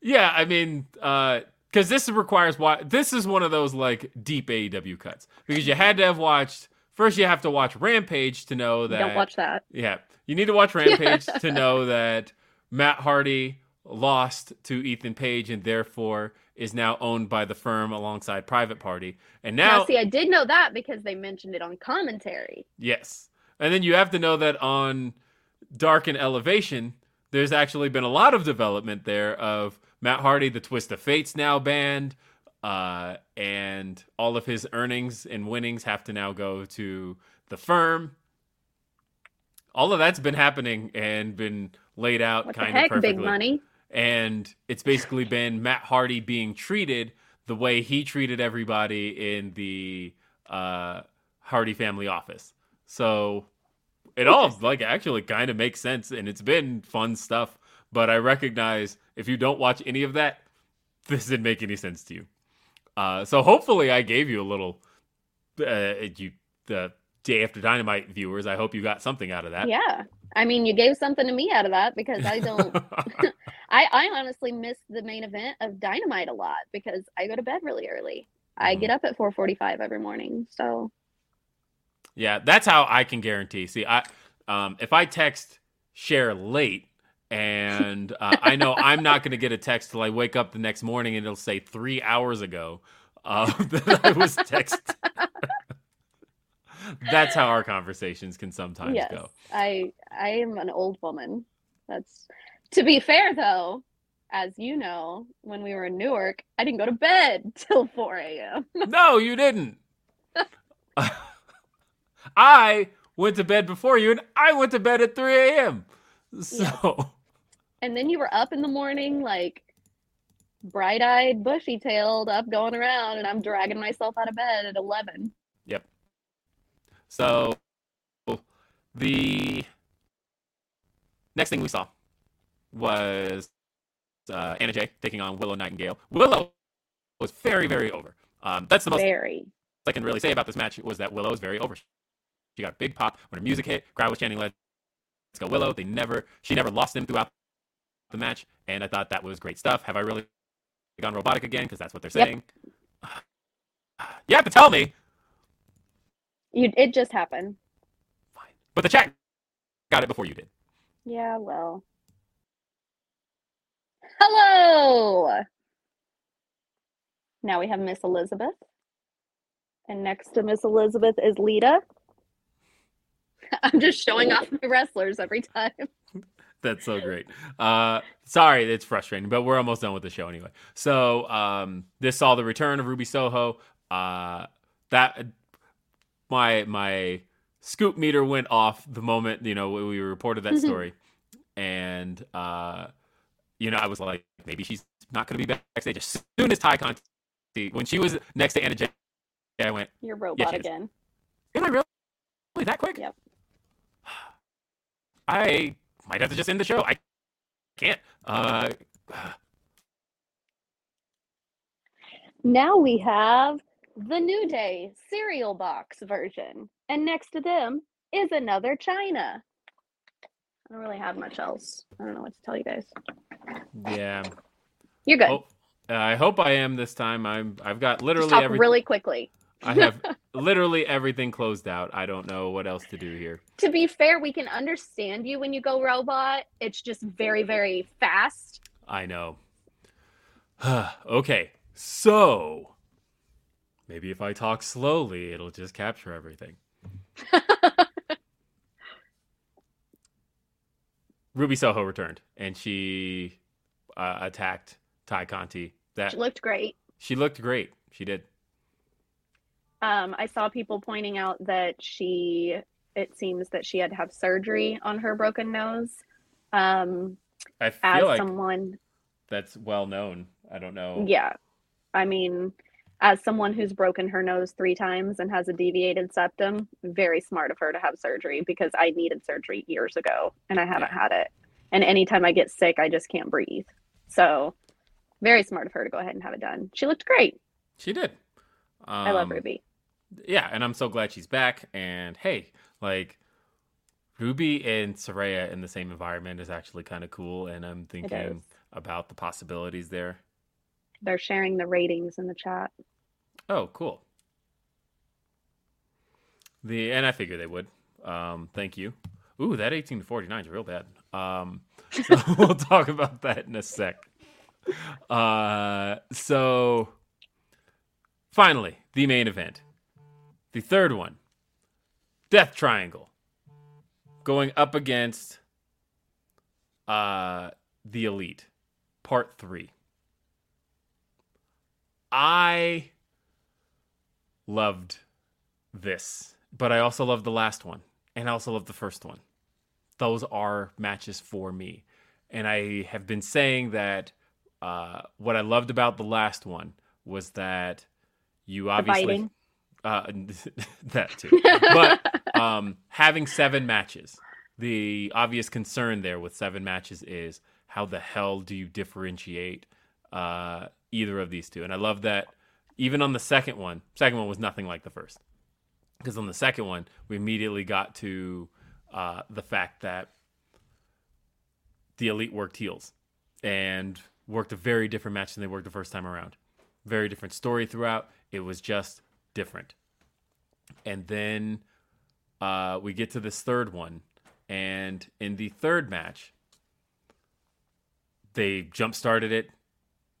S1: Yeah, I mean, because this requires wa- this is one of those like deep AEW cuts because you had to have watched first. You have to watch Rampage to know that.
S2: don't watch that.
S1: Yeah, you need to watch Rampage to know that Matt Hardy lost to Ethan Page and therefore is now owned by the firm alongside Private Party. And
S2: Now,
S1: now,
S2: see, I did know that because they mentioned it on commentary.
S1: yes, and then you have to know that on Dark and Elevation, there's actually been a lot of development there of Matt Hardy, the Twist of Fate's now banned, uh, and all of his earnings and winnings have to now go to the firm. All of that's been happening and been laid out
S2: What the
S1: kind of
S2: heck,
S1: perfectly.
S2: big money?
S1: And it's basically been Matt Hardy being treated the way he treated everybody in the uh, Hardy family office. So it all like actually kind of makes sense and it's been fun stuff. But I recognize if you don't watch any of that, this didn't make any sense to you. Uh, so hopefully I gave you a little uh, you the day after dynamite viewers. I hope you got something out of that.
S2: Yeah. I mean, you gave something to me out of that because I don't. I, I honestly miss the main event of Dynamite a lot because I go to bed really early. I
S1: Mhm.
S2: get up at 4:45 every morning. So
S1: Yeah, that's how I can guarantee. See, I um, if I text Cher late and uh, I know I'm not going to get a text till I wake up the next morning and it'll say three hours ago uh, that I was text. That's how our conversations can sometimes
S2: yes,
S1: go.
S2: I I am an old woman. That's to be fair though. As you know, when we were in Newark, I didn't go to bed till 4 a.m.
S1: No, you didn't. I went to bed before you, and I went to bed at 3 a.m. So.
S2: And then you were up in the morning, like bright eyed, bushy tailed, up going around, and I'm dragging myself out of bed at 11.
S1: Yep. So the next thing we saw was uh, Anna Jay taking on Willow Nightingale. Willow was very, very over. Um, that's the most
S2: Very.
S1: I can really say about this match was that Willow is very over. She got a big pop when her music hit. Crowd was chanting, "Let's go Willow!" They never, she never lost them throughout the match, and I thought that was great stuff. Have I really gone robotic again? Because that's what they're
S2: Yep.
S1: saying. You have to tell me.
S2: You, it just happened.
S1: Fine. But the chat got it before you did.
S2: Yeah, well. Hello! Now we have Miss Elizabeth. And next to Miss Elizabeth is Lita. I'm just showing off my wrestlers every time.
S1: That's so great. Uh, sorry, it's frustrating, but we're almost done with the show anyway. So um, this saw the return of Ruby Soho. Uh, that my my scoop meter went off the moment you know we reported that story, and uh, you know I was like, maybe she's not going to be backstage as soon as Tay Conti when she was next to Anna Jay. I went,
S2: Your robot
S1: is.
S2: again.
S1: am I really, really that quick?
S2: Yep.
S1: I might have to just end the show. I can't. Uh,
S2: Now we have the New Day cereal box version. And next to them is another Chyna. I don't really have much else. I don't know what to tell you guys.
S1: yeah.
S2: You're good.
S1: Oh, I hope I am this time. I'm. I've got
S2: Just
S1: literally
S2: talk
S1: everything.
S2: really quickly.
S1: I have literally everything closed out. I don't know what else to do here.
S2: To be fair, we can understand you when you go robot. It's just very, very fast.
S1: I know. okay, so maybe if I talk slowly, it'll just capture everything. Ruby Soho returned, and she uh, attacked Tay Conti. That
S2: She looked great.
S1: she looked great. She did.
S2: Um, I saw people pointing out that she, it seems that she had to have surgery on her broken nose. Um,
S1: I feel
S2: as
S1: like
S2: someone,
S1: that's well known. I don't know.
S2: yeah, I mean, as someone who's broken her nose three times and has a deviated septum, very smart of her to have surgery because I needed surgery years ago and I haven't had it. And anytime I get sick, I just can't breathe. So, very smart of her to go ahead and have it done. She looked great.
S1: She did.
S2: I love
S1: Um,
S2: Ruby.
S1: yeah, and I'm so glad she's back. And hey, like Ruby and Saraya in the same environment is actually kind of cool. And I'm thinking about the possibilities there.
S2: They're sharing the ratings in the chat.
S1: Oh, cool. The and I figure they would. Um, thank you. Ooh, that 18 to 49 is real bad. Um, so we'll talk about that in a sec. Uh, so finally, the main event, the third one, Death Triangle, going up against uh the Elite, Part Three. I loved this, but I also loved the last one, and I also loved the first one. Those are matches for me, and I have been saying that uh, what I loved about the last one was that you obviously uh, that too, but um, having seven matches. The obvious concern there with seven matches is how the hell do you differentiate uh, either of these two? And I love that even on the second one, second one was nothing like the first. Because on the second one, we immediately got to uh, the fact that the elite worked heels and worked a very different match than they worked the first time around. Very different story throughout. It was just different. And then uh, we get to this third one. And in the third match, they jump started it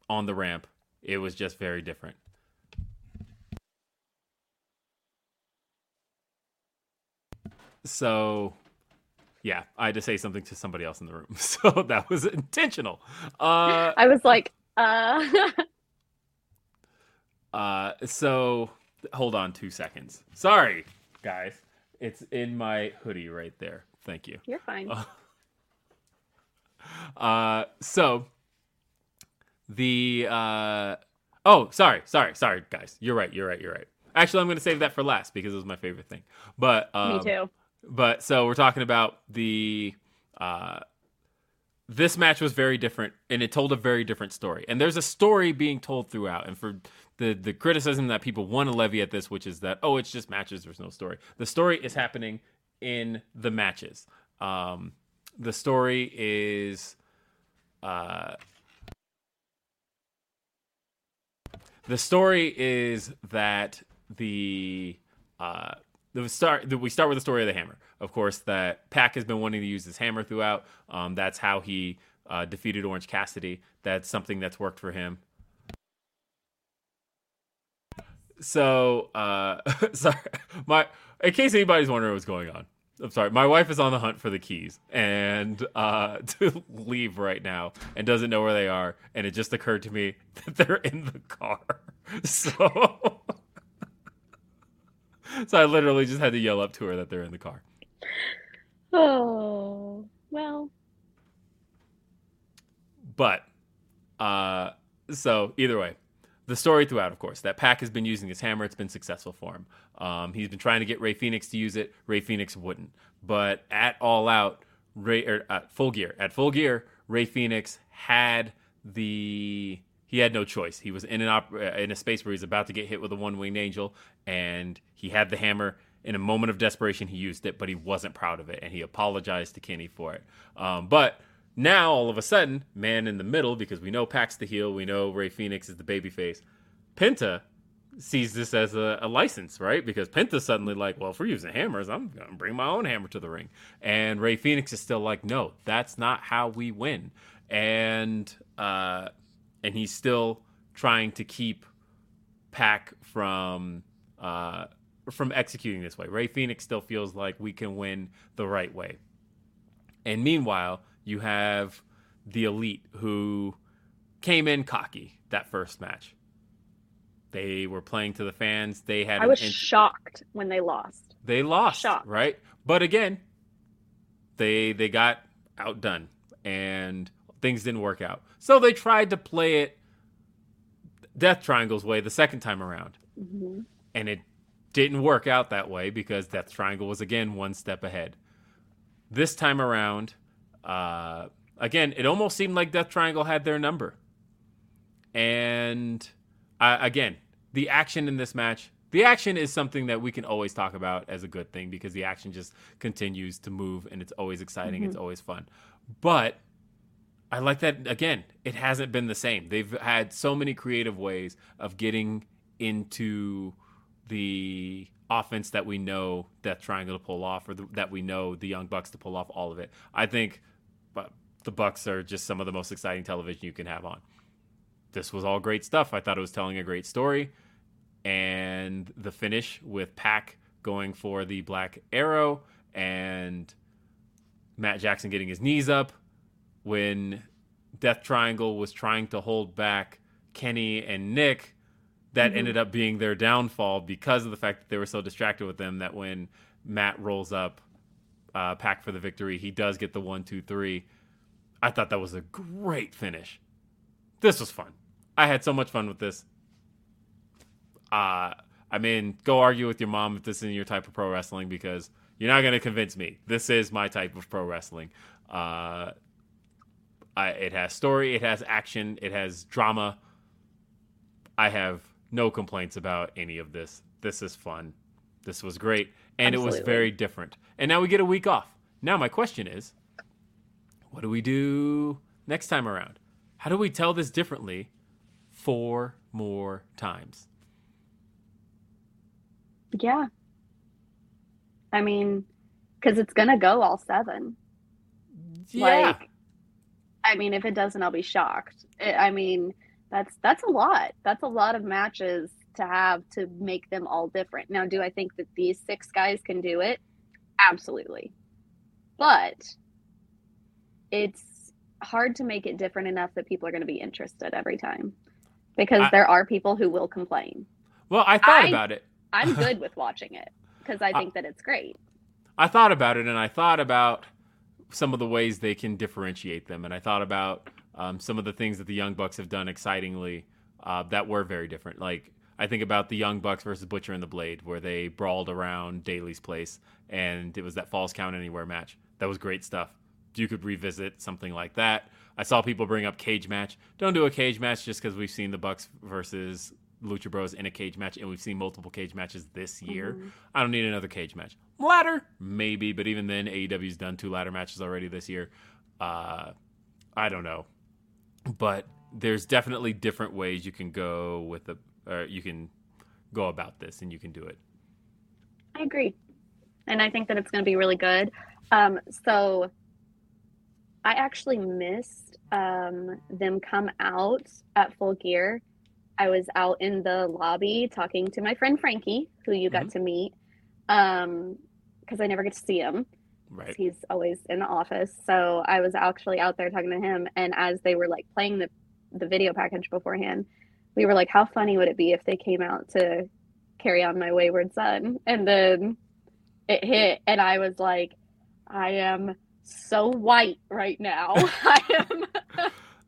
S1: on the ramp. It was just very different. So, yeah, I had to say something to somebody else in the room. So that was intentional. Uh,
S2: I was like, uh,
S1: uh, so hold on two seconds. Sorry, guys. It's in my hoodie right there. Thank you.
S2: you're fine.
S1: Uh, so the uh, oh, sorry, sorry, sorry, guys. You're right. You're right. You're right. Actually, I'm going to save that for last because it was my favorite thing. But um,
S2: Me too.
S1: But so we're talking about the uh, this match was very different and it told a very different story. And there's a story being told throughout. And for the the criticism that people want to levy at this, which is that oh, it's just matches, there's no story. The story is happening in the matches. Um, the story is uh, the story is that the uh, the start we start with the story of the hammer. Of course, that Pac has been wanting to use his hammer throughout. Um, that's how he uh, defeated Orange Cassidy. That's something that's worked for him. So, uh, sorry, my in case anybody's wondering what's going on, I'm sorry. My wife is on the hunt for the keys and uh, to leave right now and doesn't know where they are. And it just occurred to me that they're in the car. So, so I literally just had to yell up to her that they're in the car.
S2: Oh, well.
S1: But, uh, so either way, the story throughout, of course, that Pac has been using his hammer. It's been successful for him. Um, he's been trying to get Rey Fenix to use it. Rey Fenix wouldn't. But at All Out, Ray or at Full Gear, at Full Gear, Rey Fenix had the he had no choice. He was in an op- uh, in a space where he's about to get hit with a one winged angel, and he had the hammer. In a moment of desperation, he used it, but he wasn't proud of it, and he apologized to Kenny for it. Um, but now, all of a sudden, man in the middle, because we know Pac's the heel, we know Rey Fenix is the babyface. Penta sees this as a, a, license, right? Because Penta's suddenly like, well, if we're using hammers, I'm gonna bring my own hammer to the ring. And Rey Fenix is still like, no, that's not how we win. And uh, and he's still trying to keep Pac from uh, from executing this way. Rey Fenix still feels like we can win the right way. And meanwhile, you have the elite who came in cocky that first match. They were playing to the fans. They had.
S2: I was int- shocked when they lost.
S1: They lost,
S2: shocked.
S1: right? But again, they they got outdone and things didn't work out. So they tried to play it Death Triangle's way the second time around,
S2: mm-hmm.
S1: and it didn't work out that way because Death Triangle was again one step ahead. This time around, uh, again, it almost seemed like Death Triangle had their number. And uh, again, the action in this match, the action is something that we can always talk about as a good thing because the action just continues to move and it's always exciting,
S2: Mm-hmm.
S1: it's always fun. But I like that again, it hasn't been the same. They've had so many creative ways of getting into the offense that we know Death Triangle to pull off, or the, that we know the Young Bucks to pull off all of it. I think but the Bucks are just some of the most exciting television you can have on. This was all great stuff. I thought it was telling a great story. And the finish with Pac going for the Black Arrow and Matt Jackson getting his knees up when Death Triangle was trying to hold back Kenny and Nick. That ended up being their downfall because of the fact that they were so distracted with them that when Matt rolls up uh, Pac for the victory, he does get the one, two, three. I thought that was a great finish. This was fun. I had so much fun with this. Uh, I mean, go argue with your mom if this isn't your type of pro wrestling because you're not going to convince me. This is my type of pro wrestling. Uh, I, it has story, it has action, it has drama. I have no complaints about any of this. This is fun. This was great. And it was very different. And now we get a week off. Now, my question is what do we do next time around? How do we tell this differently four more times?
S2: Yeah. I mean, because it's gonna go all seven.
S1: Yeah.
S2: Like, I mean, if it doesn't, I'll be shocked. I mean, that's that's a lot. That's a lot of matches to have to make them all different. Now, do I think that these six guys can do it? Absolutely. But it's hard to make it different enough that people are going to be interested every time because
S1: I-
S2: there are people who will complain.
S1: well, I thought
S2: I-
S1: about it.
S2: I'm good with watching it because I think that it's great.
S1: I thought about it and I thought about some of the ways they can differentiate them. And I thought about um, some of the things that the Young Bucks have done excitingly uh, that were very different. Like, I think about the Young Bucks versus Butcher and the Blade, where they brawled around Daily's place and it was that Falls Count Anywhere match. That was great stuff. You could revisit something like that. I saw people bring up cage match. Don't do a cage match just because we've seen the Bucks versus Lucha Bros in a cage match, and we've seen multiple cage matches this year. I don't need another cage match. Ladder, maybe, but even then, AEW's done two ladder matches already this year. Uh, I don't know, but there's definitely different ways you can go with the, or you can go about this, and you can do it.
S2: I agree. And I think that it's going to be really good. Um, so I actually missed um, them come out at full gear. I was out in the lobby talking to my friend Frankie, who you got to meet, um, because I never get to see him.
S1: Right.
S2: He's always in the office. So I was actually out there talking to him, and as they were like playing the the video package beforehand, we were like, "How funny would it be if they came out to carry on my wayward son?" And then it hit, and I was like, "I am so white right now. I am."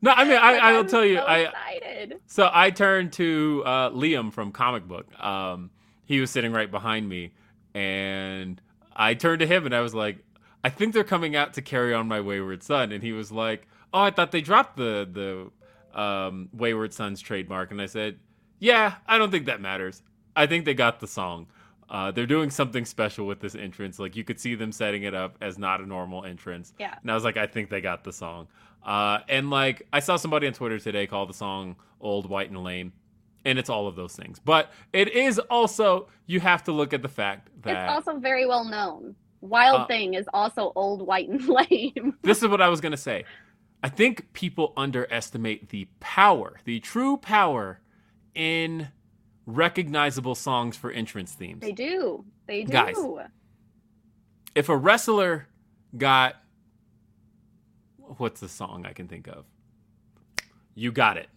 S1: No, I mean, I,
S2: like,
S1: I'll tell you,
S2: so
S1: I
S2: excited.
S1: so I turned to uh, Liam from Comic Book. Um, he was sitting right behind me, and I turned to him and I was like, "I think they're coming out to carry on my Wayward Son," and he was like, "Oh, I thought they dropped the the um, Wayward Son's trademark," and I said, "Yeah, I don't think that matters. I think they got the song." Uh, they're doing something special with this entrance. Like you could see them setting it up as not a normal entrance.
S2: Yeah.
S1: And I was like, I think they got the song. Uh, and like I saw somebody on Twitter today call the song "Old, White, and Lame," and it's all of those things. But it is also you have to look at the fact that
S2: It's also very well known. Wild
S1: Uh,
S2: Thing is also old, white, and lame.
S1: this is what I was gonna say. I think people underestimate the power, the true power, in recognizable songs for entrance themes.
S2: They do. They do.
S1: Guys. if a wrestler got what's the song I can think of? You got it.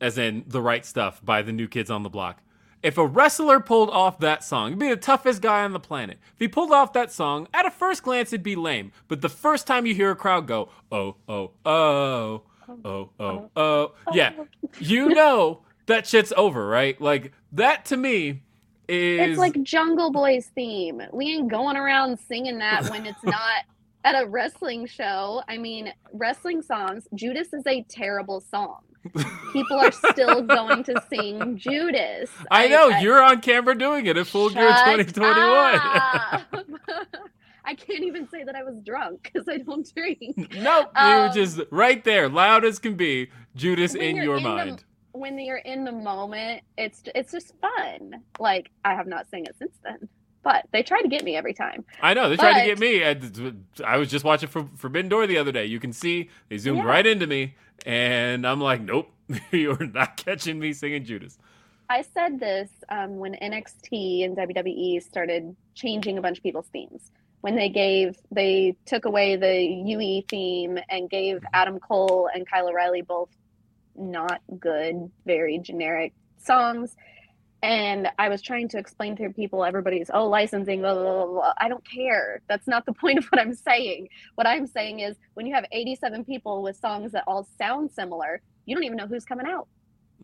S1: As in the right stuff by the new kids on the block. If a wrestler pulled off that song, he'd be the toughest guy on the planet. If he pulled off that song, at a first glance it'd be lame. But the first time you hear a crowd go, oh, oh, oh, oh, oh, oh, yeah, you know that shit's over, right? Like that to me is
S2: It's like Jungle Boy's theme. We ain't going around singing that when it's not at a wrestling show. I mean, wrestling songs, Judas is a terrible song. People are still going to sing Judas.
S1: I know you're on camera doing it at Full Gear 2021.
S2: I can't even say that I was drunk because I don't drink.
S1: nope, you
S2: Um,
S1: were just right there, loud as can be. Judas in your
S2: in the-
S1: mind.
S2: When you're in the moment, it's it's just fun. Like I have not sang it since then, but they try to get me every time.
S1: I know they tried to get me. I, I was just watching for Forbidden Door the other day. You can see they zoomed
S2: Yeah.
S1: right into me, and I'm like, nope, you're not catching me singing Judas.
S2: I said this um, when NXT and WWE started changing a bunch of people's themes. When they gave, they took away the UE theme and gave Adam Cole and Kyle O'Reilly both not good, very generic songs. And I was trying to explain to people, everybody's, oh, licensing, blah, blah, blah, blah. I don't care. That's not the point of what I'm saying. What I'm saying is when you have 87 people with songs that all sound similar, you don't even know who's coming out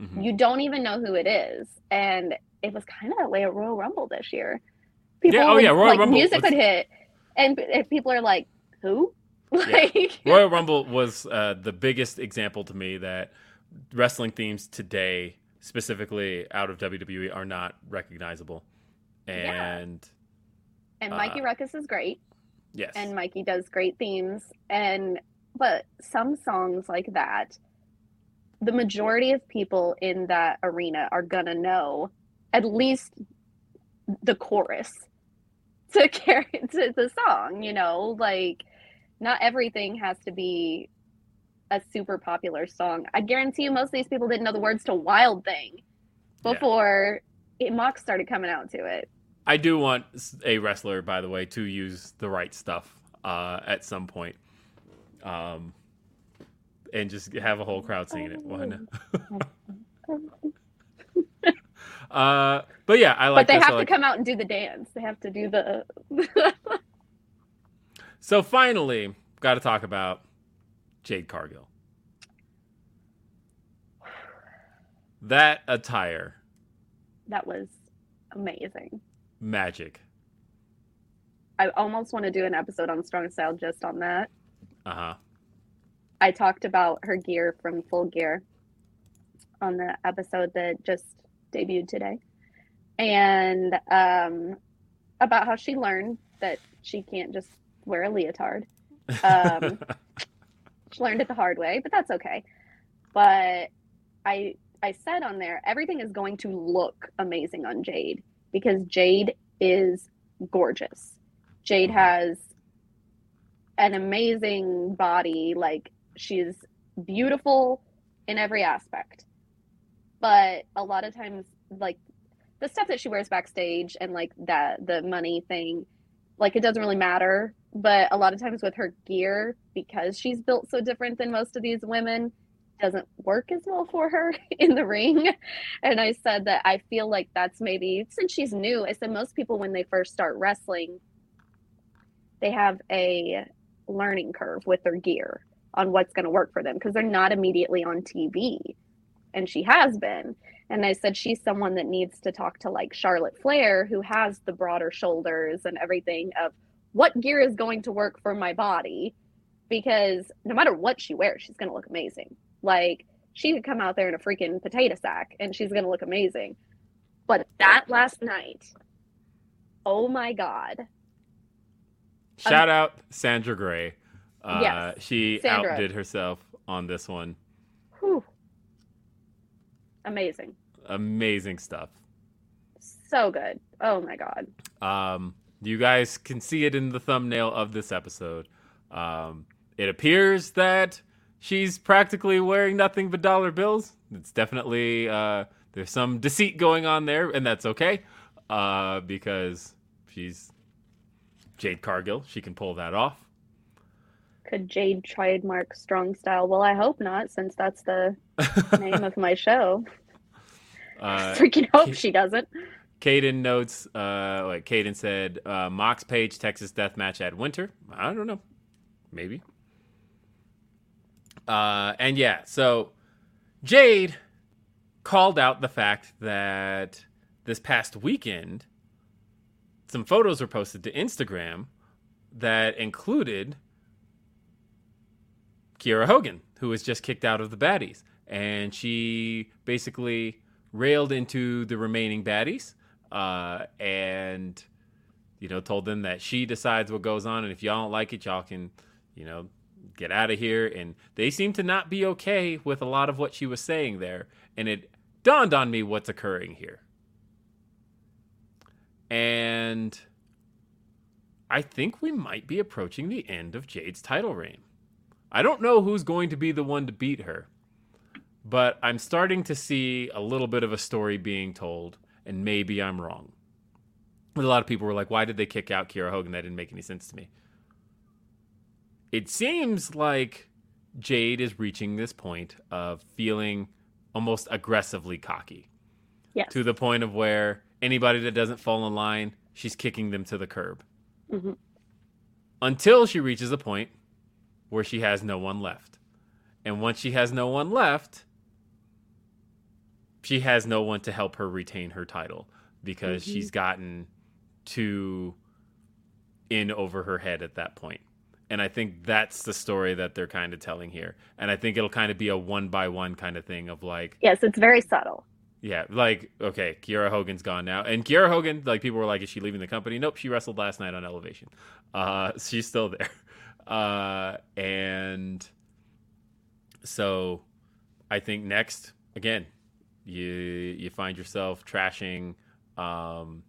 S1: Mhm.
S2: you don't even know who it is. And it was kind of that way at Royal Rumble this year. People
S1: Yeah, oh
S2: would,
S1: yeah, Royal
S2: like
S1: Rumble
S2: music
S1: was-
S2: would hit, and if people are like, "Who?" Like,
S1: Royal Rumble was uh, the biggest example to me that wrestling themes today, specifically out of WWE, are not recognizable.
S2: Yeah.
S1: And
S2: and Mikey
S1: Uh,
S2: Rukus is great,
S1: yes,
S2: and Mikey does great themes, and but some songs like that, the majority of people in that arena are gonna know at least the chorus to carry to the song. You know, like not everything has to be a super popular song. I guarantee you, most of these people didn't know the words to "Wild Thing"
S1: Yeah.
S2: before it, Mox started coming out to it.
S1: I do want a wrestler, by the way, to use the right stuff uh, at some point, um, and just have a whole crowd singing it. Why not? uh, but yeah, I like.
S2: but they
S1: this.
S2: Have
S1: like-
S2: to come out and do the dance. They have to do the.
S1: So finally, got to talk about Jade Cargill. That attire,
S2: that was amazing.
S1: magic.
S2: I almost want to do an episode on Strong Style just on that.
S1: Uh huh.
S2: I talked about her gear from Full Gear on the episode that just debuted today, and um, about how she learned that she can't just wear a leotard. Um, learned it the hard way, but that's okay. But I I said on there everything is going to look amazing on Jade because Jade is gorgeous. Jade has an amazing body, like she's beautiful in every aspect. But a lot of times like the stuff that she wears backstage and like that the money thing like it doesn't really matter. But a lot of times with her gear, because she's built so different than most of these women, doesn't work as well for her in the ring. And I said that I feel like that's maybe since she's new, I said most people when they first start wrestling, they have a learning curve with their gear on what's going to work for them because they're not immediately on TV. And she has been. And I said she's someone that needs to talk to like Charlotte Flair, who has the broader shoulders and everything of what gear is going to work for my body. Because no matter what she wears, she's going to look amazing. Like she could come out there in a freaking potato sack and she's going to look amazing. But that last night, oh my God.
S1: Shout out Sandra Gray. Uh,
S2: Yes,
S1: she
S2: Sandra.
S1: outdid herself on this one.
S2: Whew. Amazing.
S1: Amazing stuff.
S2: So good. Oh my God.
S1: Um, you guys can see it in the thumbnail of this episode. Um, it appears that she's practically wearing nothing but dollar bills. It's definitely uh, there's some deceit going on there, and that's okay uh, because she's Jade Cargill. She can pull that off.
S2: Could Jade trademark strong style? Well, I hope not, since that's the name of my show.
S1: Uh,
S2: Freaking hope she doesn't.
S1: Caden notes, uh, like Caden said, uh, Mox Page Texas Death Match at Winter. I don't know, maybe. Uh, and yeah, so Jade called out the fact that this past weekend, some photos were posted to Instagram that included Kiera Hogan, who was just kicked out of the baddies. And she basically railed into the remaining baddies uh, and, you know, told them that she decides what goes on. And if y'all don't like it, y'all can, you know, get out of here. And they seem to not be okay with a lot of what she was saying there. And it dawned on me what's occurring here. And I think we might be approaching the end of Jade's title reign. I don't know who's going to be the one to beat her, but I'm starting to see a little bit of a story being told, and maybe I'm wrong. But a lot of people were like, why did they kick out Kiera Hogan? That didn't make any sense to me. It seems like Jade is reaching this point of feeling almost aggressively cocky
S2: Yes.
S1: to the point of where anybody that doesn't fall in line, she's kicking them to the curb.
S2: Mhm.
S1: Until she reaches a point where she has no one left. And once she has no one left, she has no one to help her retain her title because
S2: Mhm.
S1: she's gotten too in over her head at that point. And I think that's the story that they're kind of telling here. And I think it'll kind of be a one by one kind of thing of like,
S2: Yes, it's very subtle.
S1: yeah, like okay, Kiera Hogan's gone now, and Kiera Hogan, like people were like, is she leaving the company? Nope, she wrestled last night on Elevation. Uh, she's still there, uh, and so I think next again, you you find yourself trashing um,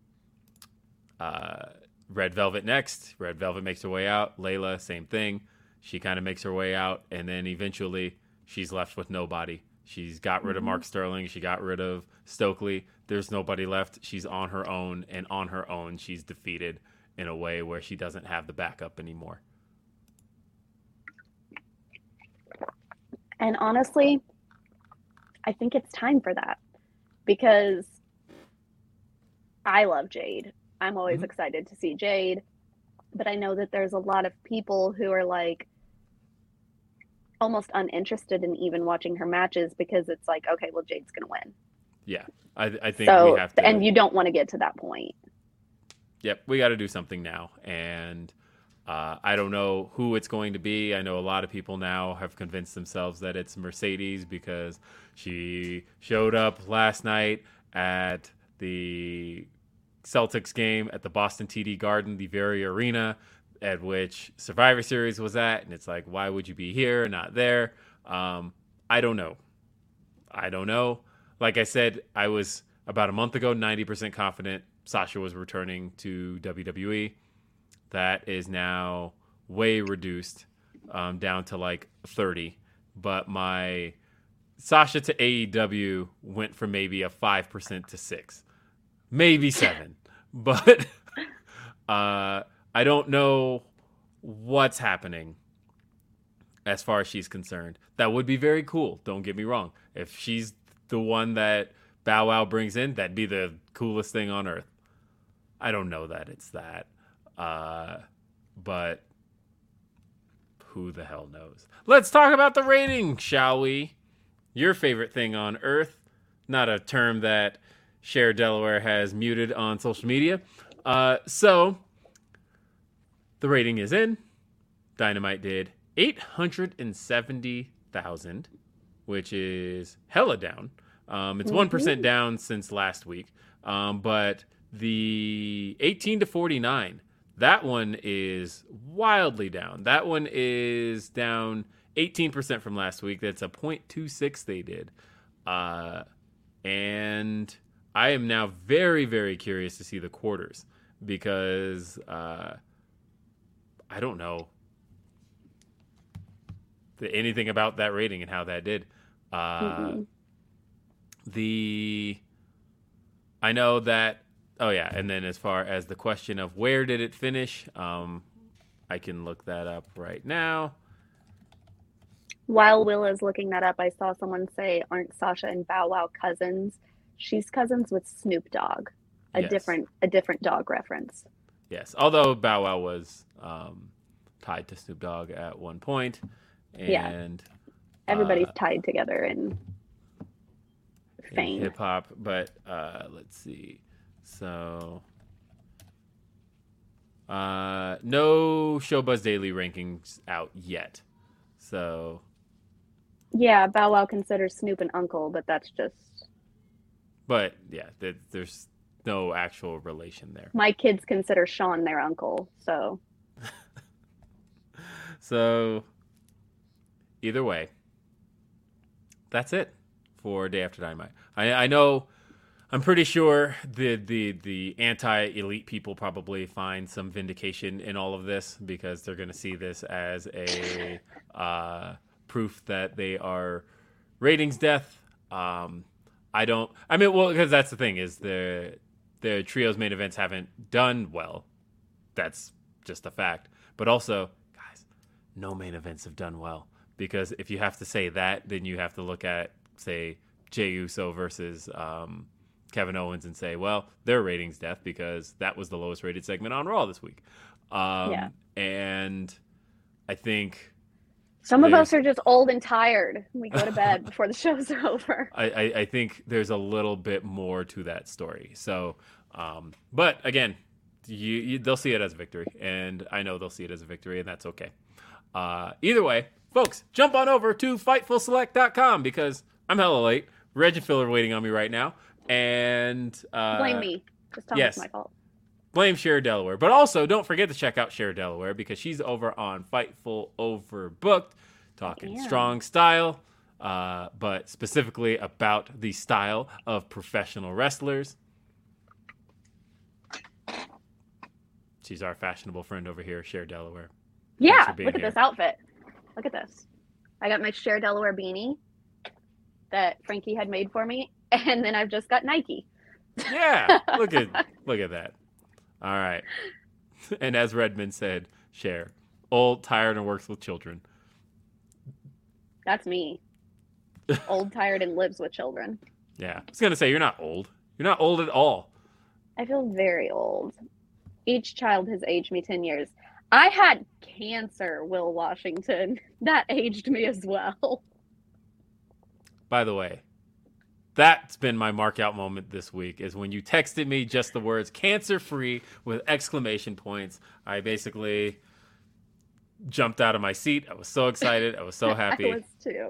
S1: uh, Red Velvet next. Red Velvet makes her way out. Leila, same thing. She kind of makes her way out, and then eventually she's left with nobody. She's got rid of Mark Sterling. She got rid of Stokely. There's nobody left. She's on her own, and on her own, she's defeated in a way where she doesn't have the backup anymore.
S2: And honestly, I think it's time for that because I love Jade. I'm always
S1: Mhm.
S2: excited to see Jade, but I know that there's a lot of people who are like almost uninterested in even watching her matches because it's like, okay, well, Jade's going to win.
S1: Yeah, I, I think
S2: So,
S1: we have to.
S2: and you don't want to get to that point.
S1: Yep, we got to do something now. And uh, I don't know who it's going to be. I know a lot of people now have convinced themselves that it's Mercedes because she showed up last night at the Celtics game at the Boston TD Garden, the very arena at which Survivor Series was at. And it's like, why would you be here and not there? Um, I don't know. I don't know. Like I said, I was about a month ago 90% confident Sasha was returning to WWE. That is now way reduced um, down to like 30. But my Sasha to AEW went from maybe a 5% to 6, maybe 7. but uh, I don't know what's happening as far as she's concerned. That would be very cool. Don't get me wrong. If she's the one that Bow Wow brings in, that'd be the coolest thing on earth. I don't know that it's that. Uh, but who the hell knows? Let's talk about the rating, shall we? Your favorite thing on earth. Not a term that Cher Delaware has muted on social media. Uh, so, the rating is in. Dynamite did 870,000, which is hella down. Um, it's one down since last week. Um, but the 18 to 49, that one is wildly down. That one is down 18% from last week. That's a 0.26 they did. Uh, and I am now very, very curious to see the quarters because uh, I don't know anything about that rating and how that did. Uh, mm-hmm. The I know that. Oh yeah, and then as far as the question of where did it finish, um, I can look that up right now.
S2: While Will is looking that up, I saw someone say, "Aren't Sasha and Bow Wow cousins?" She's cousins with Snoop Dogg, a yes. different a different dog reference.
S1: Yes, although Bow Wow was um, tied to Snoop Dogg at one point, and yeah.
S2: everybody's uh, tied together in
S1: fame, hip hop. But uh, let's see, so uh, no Showbuzz Daily rankings out yet, so
S2: yeah, Bow Wow considers Snoop an uncle, but that's just.
S1: But yeah, there's no actual relation there.
S2: My kids consider Sean their uncle, so.
S1: so, either way, that's it for Day After Dynamite. I, I know. I'm pretty sure the the the anti elite people probably find some vindication in all of this because they're going to see this as a uh, proof that they are ratings death. Um, I don't. I mean, well, because that's the thing is the the trios main events haven't done well. That's just a fact. But also, guys, no main events have done well because if you have to say that, then you have to look at say Jey Uso versus um, Kevin Owens and say, well, their ratings death because that was the lowest rated segment on Raw this week. Um, yeah. And I think
S2: some of us are just old and tired. We go to bed before the show's over.
S1: I, I, I, think there's a little bit more to that story. So, um, but again, you, you, they'll see it as a victory, and I know they'll see it as a victory, and that's okay. Uh, either way, folks, jump on over to FightfulSelect.com because I'm hella late. Reg and Phil are waiting on me right now, and uh,
S2: blame me. Just tell yes. me it's my fault
S1: blame Cher Delaware. But also, don't forget to check out Cher Delaware because she's over on Fightful Overbooked, talking strong style, uh, but specifically about the style of professional wrestlers. She's our fashionable friend over here, Cher Delaware.
S2: Yeah, look at here. this outfit. Look at this. I got my Cher Delaware beanie that Frankie had made for me, and then I've just got Nike.
S1: Yeah, look at look at that. All right. And as Redmond said, Cher Old, tired, and works with children.
S2: That's me. old, tired, and lives with children.
S1: Yeah. I was going to say, you're not old. You're not old at all.
S2: I feel very old. Each child has aged me 10 years. I had cancer, Will Washington. That aged me as well.
S1: By the way, that's been my mark out moment this week is when you texted me just the words cancer free with exclamation points. I basically jumped out of my seat. I was so excited. I was so happy.
S2: I was too.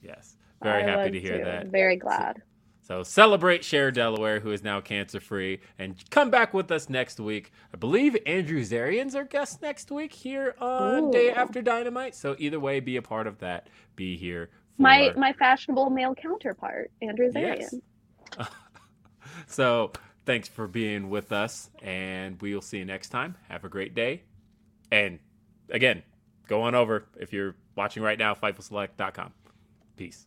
S1: Yes. Very I happy to hear too. that.
S2: Very glad.
S1: So, so celebrate Cher Delaware, who is now cancer free, and come back with us next week. I believe Andrew Zarian's our guest next week here on Ooh. Day After Dynamite. So either way, be a part of that. Be here
S2: my my fashionable male counterpart, Andrew Zarian. Yes.
S1: so thanks for being with us, and we will see you next time. Have a great day, and again, go on over if you're watching right now, FightfulSelect.com. Peace.